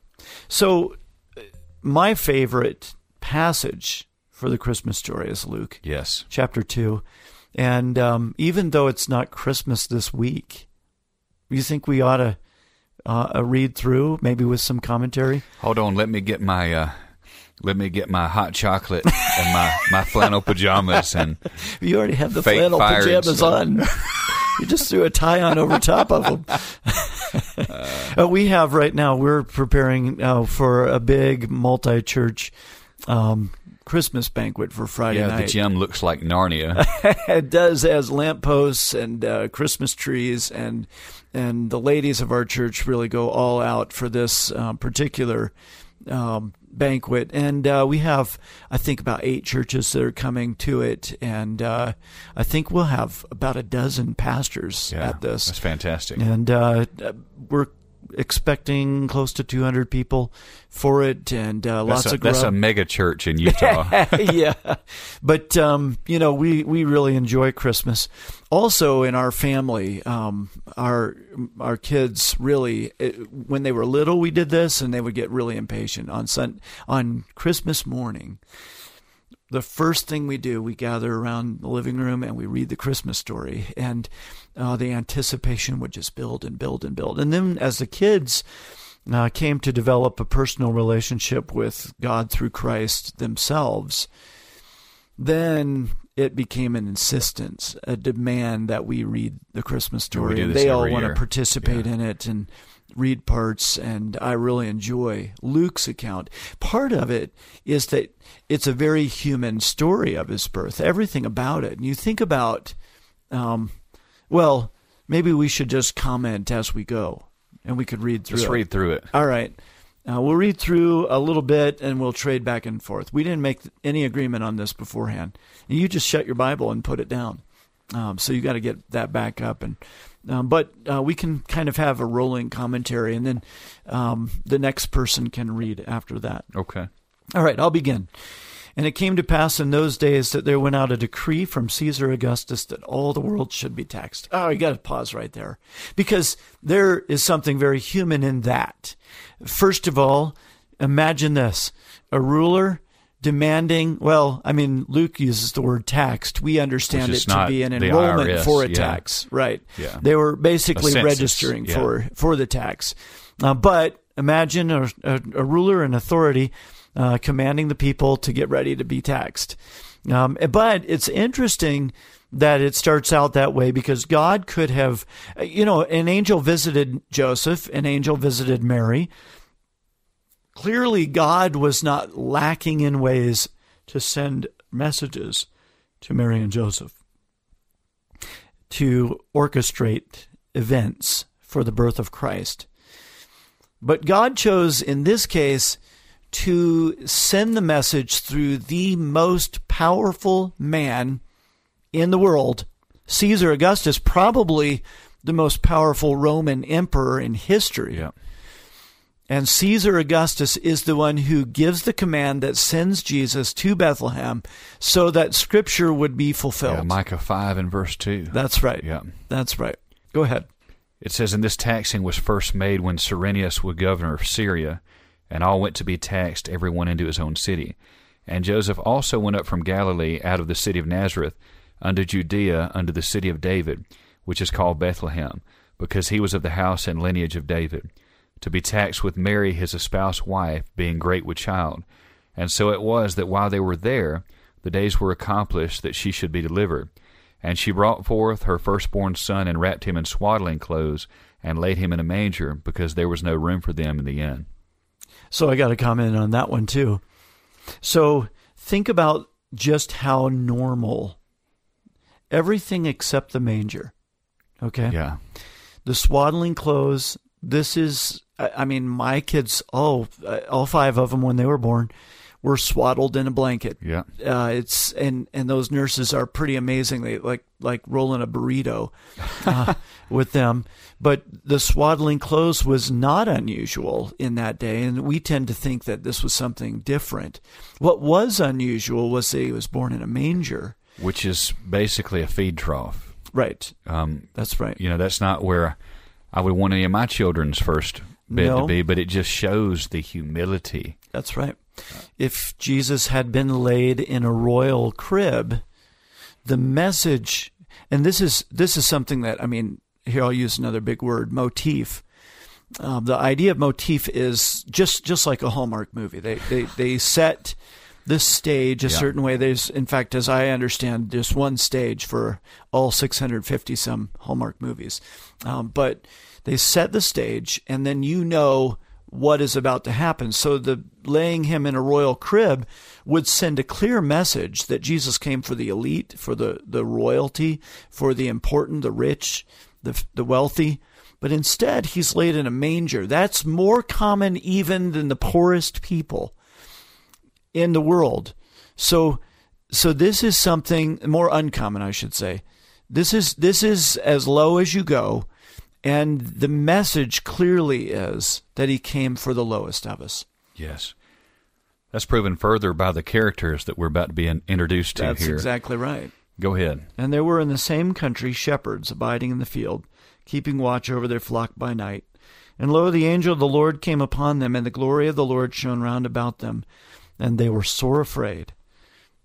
Speaker 2: So uh, my favorite passage for the Christmas story is Luke
Speaker 1: Yes.
Speaker 2: chapter 2. And um, even though it's not Christmas this week, you think we ought to uh, uh, read through, maybe with some commentary?
Speaker 1: Hold on. Let me get my uh, let me get my hot chocolate and my, my flannel pajamas and
Speaker 2: You already have the flannel pajamas on. you just threw a tie on over top of them. Uh, we have right now. We're preparing uh, for a big multi-church um, Christmas banquet for Friday
Speaker 1: yeah, the gym looks like Narnia.
Speaker 2: it does has lampposts and uh, Christmas trees, and and the ladies of our church really go all out for this uh, particular um, banquet, and uh, we have I think about eight churches that are coming to it, and uh, I think we'll have about a dozen pastors
Speaker 1: Yeah,
Speaker 2: at this.
Speaker 1: That's fantastic.
Speaker 2: and uh, we're expecting close to 200 people for it, and uh, lots
Speaker 1: a,
Speaker 2: of
Speaker 1: that's a mega church in Utah.
Speaker 2: yeah, but um, you know, we we really enjoy Christmas. Also, in our family, um, our our kids really, it, when they were little, we did this, and they would get really impatient on sun on Christmas morning. The first thing we do, we gather around the living room and we read the Christmas story, and uh, the anticipation would just build and build and build. And then, as the kids uh, came to develop a personal relationship with God through Christ themselves, then it became an insistence, a demand that we read the Christmas story. and they all want to participate
Speaker 1: Yeah.
Speaker 2: in it and read parts, and I really enjoy Luke's account. Part of it is that it's a very human story of his birth, everything about it. And you think about, um, well, maybe we should just comment as we go, and we could read through
Speaker 1: Just
Speaker 2: it.
Speaker 1: read through it.
Speaker 2: All right. Uh, we'll read through a little bit and we'll trade back and forth. We didn't make any agreement on this beforehand. And you just shut your Bible and put it down. Um, so you got to get that back up. And um, but uh, we can kind of have a rolling commentary, and then um, the next person can read after that.
Speaker 1: Okay.
Speaker 2: All right, I'll begin. And it came to pass in those days that there went out a decree from Caesar Augustus that all the world should be taxed. Oh, you got to pause right there. Because there is something very human in that. First of all, imagine this a ruler demanding, well, I mean, Luke uses the word taxed. We understand it to be an enrollment
Speaker 1: IRS,
Speaker 2: for a
Speaker 1: yeah.
Speaker 2: tax. Right.
Speaker 1: Yeah.
Speaker 2: They were basically registering
Speaker 1: yeah.
Speaker 2: for for the tax. Uh, but imagine a, a, a ruler and authority uh, commanding the people to get ready to be taxed. Um, but it's interesting that it starts out that way because God could have, you know, an angel visited Joseph, an angel visited Mary. Clearly, God was not lacking in ways to send messages to Mary and Joseph to orchestrate events for the birth of Christ. But God chose in this case to send the message through the most powerful man in the world, Caesar Augustus, probably the most powerful Roman emperor in history.
Speaker 1: Yeah.
Speaker 2: And Caesar Augustus is the one who gives the command that sends Jesus to Bethlehem so that scripture would be fulfilled.
Speaker 1: Yeah, Micah 5 and verse 2.
Speaker 2: That's right.
Speaker 1: Yeah.
Speaker 2: That's right. Go ahead.
Speaker 1: It says, And this taxing was first made when Cyrenius was governor of Syria, and all went to be taxed, every one into his own city. And Joseph also went up from Galilee out of the city of Nazareth unto Judea, unto the city of David, which is called Bethlehem, because he was of the house and lineage of David, to be taxed with Mary his espoused wife, being great with child. And so it was that while they were there, the days were accomplished that she should be delivered. And she brought forth her firstborn son, and wrapped him in swaddling clothes, and laid him in a manger, because there was no room for them in the inn.
Speaker 2: So I got to comment on that one too. So think about just how normal everything except the manger. Okay.
Speaker 1: Yeah.
Speaker 2: The swaddling clothes. This is, I mean, my kids, all, all five of them when they were born, were swaddled in a blanket.
Speaker 1: Yeah.
Speaker 2: Uh, it's and and those nurses are pretty amazing. They like like rolling a burrito uh, with them. But the swaddling clothes was not unusual in that day, and we tend to think that this was something different. What was unusual was that he was born in a manger.
Speaker 1: Which is basically a feed trough.
Speaker 2: Right.
Speaker 1: Um,
Speaker 2: That's right.
Speaker 1: you know, that's not where I would want any of my children's first bed
Speaker 2: No.
Speaker 1: to be, but it just shows the humility.
Speaker 2: That's right. If Jesus had been laid in a royal crib, the message, and this is this is something that I mean. Here I'll use another big word, motif. Um, the idea of motif is just just like a Hallmark movie. They they they set this stage a
Speaker 1: Yeah.
Speaker 2: certain way. There's, in fact, as I understand, just one stage for all 650 some Hallmark movies. Um, but they set the stage, and then you know what is about to happen. So the laying him in a royal crib would send a clear message that Jesus came for the elite, for the, the royalty, for the important, the rich, the, the wealthy. but instead he's laid in a manger. That's more common even than the poorest people in the world. So so this is something more uncommon, I should say. This is this is as low as you go, and the message clearly is that he came for the lowest of us.
Speaker 1: Yes. That's proven further by the characters that we're about to be introduced to
Speaker 2: That's
Speaker 1: here.
Speaker 2: exactly right.
Speaker 1: Go ahead.
Speaker 2: And there were in the same country shepherds abiding in the field, keeping watch over their flock by night. And lo, the angel of the Lord came upon them, and the glory of the Lord shone round about them, and they were sore afraid.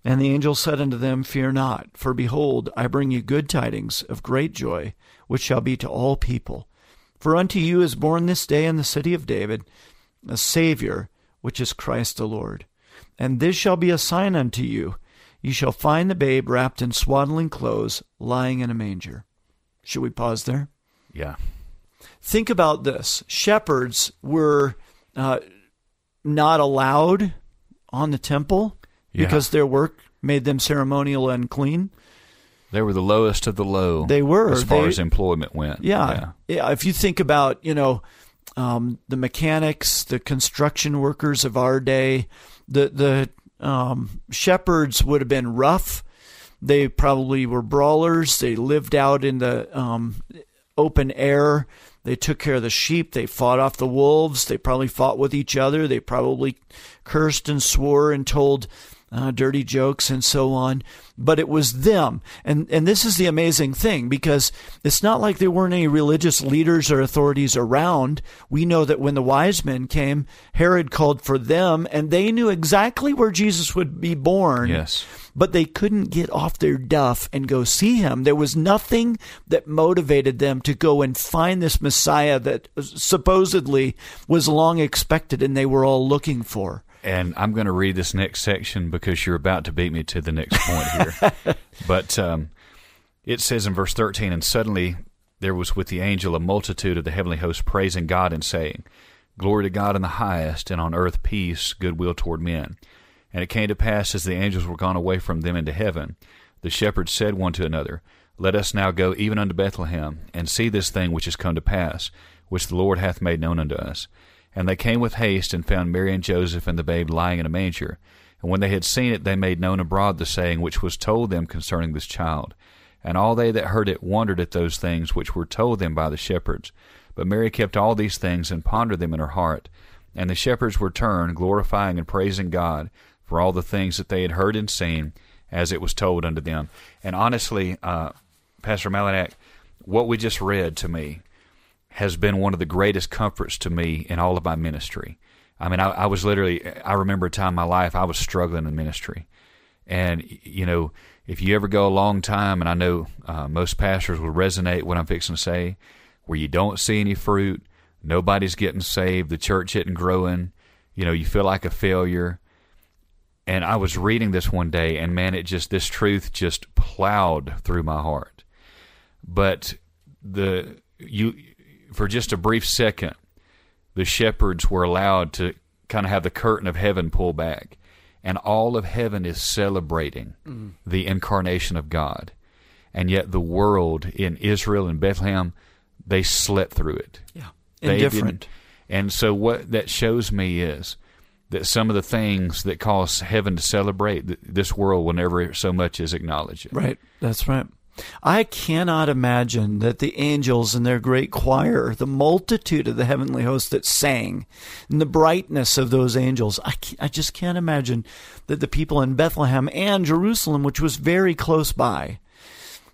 Speaker 2: And the angel said unto them, Fear not, for behold, I bring you good tidings of great joy, which shall be to all people. For unto you is born this day in the city of David a Saviour, which is Christ the Lord. And this shall be a sign unto you. You shall find the babe wrapped in swaddling clothes, lying in a manger. Should we pause there?
Speaker 1: Yeah.
Speaker 2: Think about this. Shepherds were uh, not allowed on the temple
Speaker 1: Yeah.
Speaker 2: because their work made them ceremonial and clean.
Speaker 1: They were the lowest of the low.
Speaker 2: They were.
Speaker 1: as far
Speaker 2: They-
Speaker 1: as employment went.
Speaker 2: Yeah. yeah. If you think about, you know, um, the mechanics, the construction workers of our day, the the um, shepherds would have been rough. They probably were brawlers. They lived out in the um, open air. They took care of the sheep. They fought off the wolves. They probably fought with each other. They probably cursed and swore and told uh, dirty jokes and so on. But it was them. And, and this is the amazing thing because it's not like there weren't any religious leaders or authorities around. We know that when the wise men came, Herod called for them and they knew exactly where Jesus would be born
Speaker 1: Yes.
Speaker 2: but they couldn't get off their duff and go see him. There was nothing that motivated them to go and find this Messiah that supposedly was long expected and they were all looking for.
Speaker 1: And I'm going to read this next section because you're about to beat me to the next point here. but um, it says in verse 13, and suddenly there was with the angel a multitude of the heavenly host praising God and saying, Glory to God in the highest, and on earth peace, goodwill toward men. And it came to pass as the angels were gone away from them into heaven, the shepherds said one to another, Let us now go even unto Bethlehem, and see this thing which is come to pass, which the Lord hath made known unto us. And they came with haste, and found Mary and Joseph and the babe lying in a manger. And when they had seen it, they made known abroad the saying which was told them concerning this child. And all they that heard it wondered at those things which were told them by the shepherds. But Mary kept all these things and pondered them in her heart. And the shepherds returned, glorifying and praising God for all the things that they had heard and seen, as it was told unto them. And honestly, uh, Pastor Malinak, what we just read to me has been one of the greatest comforts to me in all of my ministry. I mean, I, I was literally, I remember a time in my life I was struggling in ministry. And, you know, if you ever go a long time, and I know uh, most pastors will resonate what I'm fixing to say, where you don't see any fruit, nobody's getting saved, the church isn't growing, you know, you feel like a failure. And I was reading this one day, and man, it just, this truth just plowed through my heart. But the, you, for just a brief second, the shepherds were allowed to kind of have the curtain of heaven pull back, and all of heaven is celebrating mm-hmm. the incarnation of God. And yet, the world in Israel and Bethlehem, they slept through it.
Speaker 2: Yeah. Indifferent.
Speaker 1: And so, what that shows me is that some of the things that cause heaven to celebrate, this world will never so much as acknowledge it.
Speaker 2: Right. That's right. I cannot imagine that the angels and their great choir, the multitude of the heavenly host that sang, and the brightness of those angels, I, I just can't imagine that the people in Bethlehem and Jerusalem, which was very close by,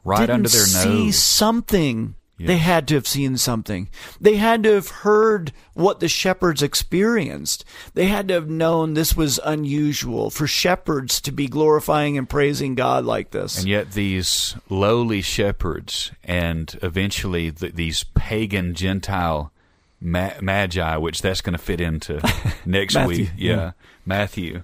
Speaker 1: Right
Speaker 2: didn't
Speaker 1: under their
Speaker 2: see
Speaker 1: nose.
Speaker 2: something. They had to have seen something. They had to have heard what the shepherds experienced. They had to have known this was unusual for shepherds to be glorifying and praising God like this.
Speaker 1: And yet, these lowly shepherds and eventually th- these pagan Gentile ma- magi, which that's going to fit into next
Speaker 2: Matthew,
Speaker 1: week. Yeah,
Speaker 2: yeah.
Speaker 1: Matthew.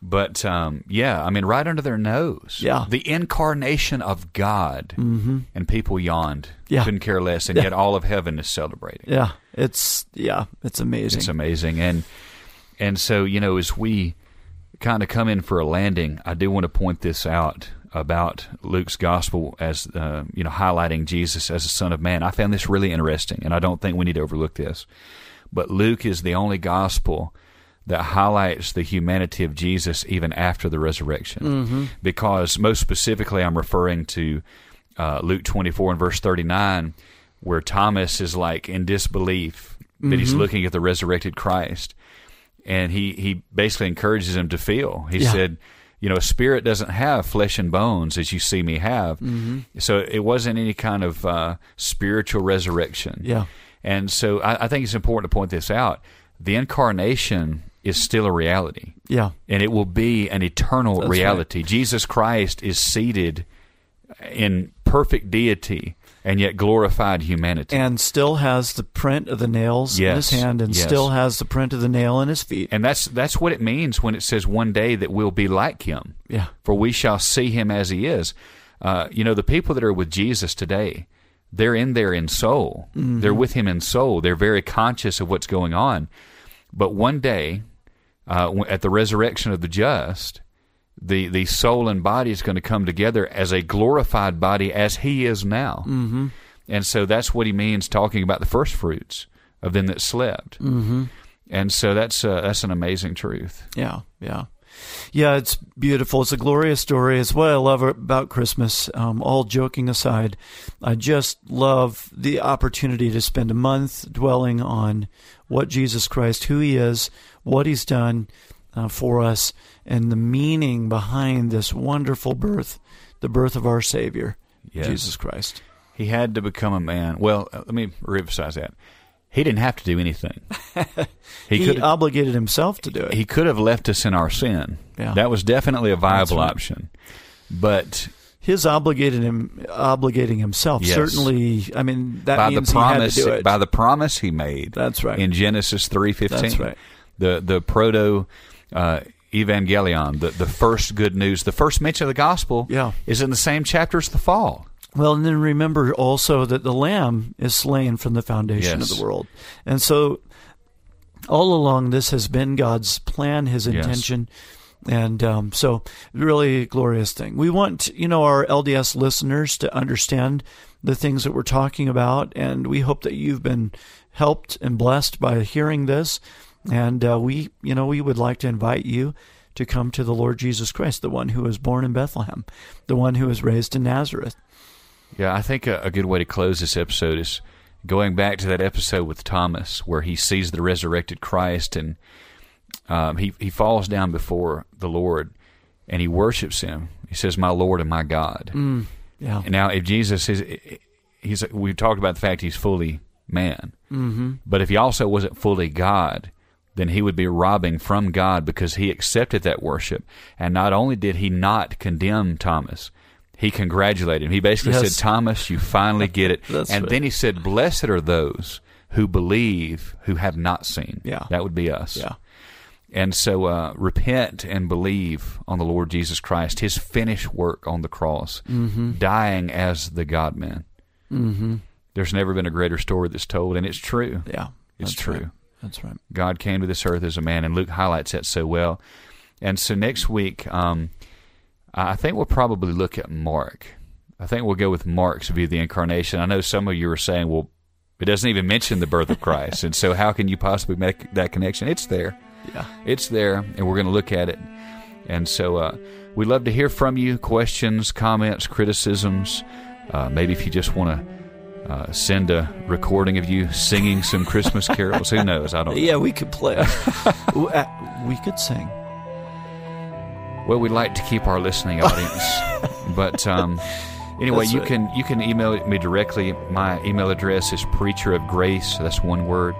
Speaker 1: But um, yeah, I mean, right under their nose.
Speaker 2: Yeah.
Speaker 1: The incarnation of God. Mm-hmm. And people yawned.
Speaker 2: Yeah.
Speaker 1: Couldn't care less. And yet, all of heaven is celebrating.
Speaker 2: Yeah, it's yeah, it's amazing.
Speaker 1: It's amazing. And and so, you know, as we kind of come in for a landing, I do want to point this out about Luke's gospel as uh, you know highlighting Jesus as the Son of Man. I found this really interesting, and I don't think we need to overlook this. But Luke is the only gospel that highlights the humanity of Jesus even after the resurrection,
Speaker 2: Mm-hmm.
Speaker 1: because most specifically, I'm referring to uh, Luke 24 and verse 39, where Thomas is like in disbelief that he's
Speaker 2: Mm-hmm.
Speaker 1: looking at the resurrected Christ and he he basically encourages him to feel. He
Speaker 2: Yeah.
Speaker 1: said, you know, a spirit doesn't have flesh and bones as you see me have.
Speaker 2: Mm-hmm.
Speaker 1: So it wasn't any kind of uh, spiritual resurrection.
Speaker 2: Yeah.
Speaker 1: And so I, I think it's important to point this out. The incarnation is still a reality,
Speaker 2: Yeah.
Speaker 1: and it will be an eternal
Speaker 2: That's right.
Speaker 1: reality. Jesus Christ is seated in perfect deity and yet glorified humanity.
Speaker 2: And still has the print of the nails in his hand and
Speaker 1: Yes.
Speaker 2: still has the print of the nail in his feet.
Speaker 1: and that's that's what it means when it says one day that we'll be like him.
Speaker 2: Yeah.
Speaker 1: for we shall see him as he is. Uh, you know, the people that are with Jesus today, they're in there in soul. They're with him in soul. They're very conscious of what's going on. But one day, uh, at the resurrection of the just, the, the soul and body is going to come together as a glorified body as he is now. Mm-hmm. And so that's what he means talking about the first fruits of them that slept. Mm-hmm. And so that's uh, that's an amazing truth.
Speaker 2: Yeah, yeah. Yeah, it's beautiful. It's a glorious story. It's what I love about Christmas. Um, all joking aside, I just love the opportunity to spend a month dwelling on what Jesus Christ, who He is, what He's done uh, for us, and the meaning behind this wonderful birth, the birth of our Savior,
Speaker 1: Yes.
Speaker 2: Jesus Christ.
Speaker 1: He had to become a man. Well, uh, let me reemphasize that. He didn't have to do anything. He,
Speaker 2: He, obligated Himself to do it.
Speaker 1: he could have left us in our sin.
Speaker 2: Yeah.
Speaker 1: That was definitely a viable
Speaker 2: right.
Speaker 1: option. But
Speaker 2: His obligated him, obligating Himself.
Speaker 1: Yes.
Speaker 2: Certainly, I mean that
Speaker 1: by the promise
Speaker 2: he had to do it.
Speaker 1: by the promise he made
Speaker 2: That's right.
Speaker 1: in Genesis 3:15.
Speaker 2: That's right.
Speaker 1: The the proto uh, evangelion, the the first good news, the first mention of the gospel
Speaker 2: Yeah.
Speaker 1: is in the same chapter as the fall.
Speaker 2: Well, and then remember also that the Lamb is slain from the foundation
Speaker 1: Yes.
Speaker 2: of the world. And so all along, this has been God's plan, His
Speaker 1: Yes.
Speaker 2: And um, so, really glorious thing. We want, you know, our LDS listeners to understand the things that we're talking about. And we hope that you've been helped and blessed by hearing this. And uh, we, you know, we would like to invite you to come to the Lord Jesus Christ, the one who was born in Bethlehem, the one who was raised in Nazareth.
Speaker 1: Yeah, I think a, a good way to close this episode is going back to that episode with Thomas, where he sees the resurrected Christ and um, he he falls down before the Lord and he worships him. He says, "My Lord and my God."
Speaker 2: Yeah.
Speaker 1: And now, if Jesus is, he's we've talked about the fact he's fully man, mm-hmm. but if he also wasn't fully God, then he would be robbing from God because he accepted that worship. And not only did he not condemn Thomas, he congratulated him. He basically
Speaker 2: Yes.
Speaker 1: said, "Thomas, you finally get it." And
Speaker 2: right.
Speaker 1: then he said, "Blessed are those who believe who have not seen."
Speaker 2: Yeah.
Speaker 1: that would be us.
Speaker 2: Yeah.
Speaker 1: And so uh, repent and believe on the Lord Jesus Christ, his finished work on the cross,
Speaker 2: Mm-hmm.
Speaker 1: dying as the God man. Mm-hmm. There's never been a greater story that's told, and it's true.
Speaker 2: Yeah.
Speaker 1: It's true.
Speaker 2: right. That's right.
Speaker 1: God came to this earth as a man, and Luke highlights that so well. And so next week, um, I think we'll probably look at Mark. I think we'll go with Mark's view of the incarnation. I know some of you are saying, well, it doesn't even mention the birth of Christ. and so how can you possibly make that connection? It's there.
Speaker 2: Yeah.
Speaker 1: It's there, and we're going to look at it. And so uh, we'd love to hear from you questions, comments, criticisms. Uh, maybe if you just want to uh, send a recording of you singing some Christmas carols. Who knows? I don't know.
Speaker 2: Yeah, we could play. Uh, we could sing.
Speaker 1: Well, we'd like to keep our listening audience, but um, anyway,
Speaker 2: That's
Speaker 1: you
Speaker 2: right.
Speaker 1: can you can email me directly. My email address is preacher of grace. That's one word,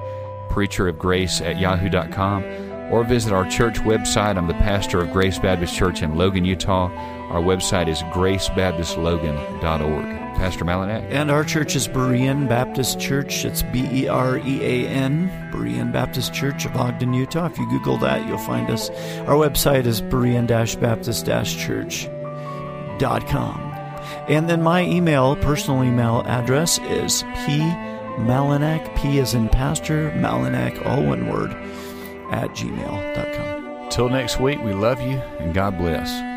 Speaker 1: preacher of grace at yahoo.com, or visit our church website. I'm the pastor of Grace Baptist Church in Logan, Utah. Our website is gracebaptistlogan.org. Pastor Malinak.
Speaker 2: And our church is Berean Baptist Church. It's B E R E A N, Berean Baptist Church of Ogden, Utah. If you Google that, you'll find us. Our website is Berean Baptist Church.com. And then my email, personal email address is P Malinak, P as in pastor, Malinak, all one word, at gmail.com.
Speaker 1: Till next week, we love you and God bless.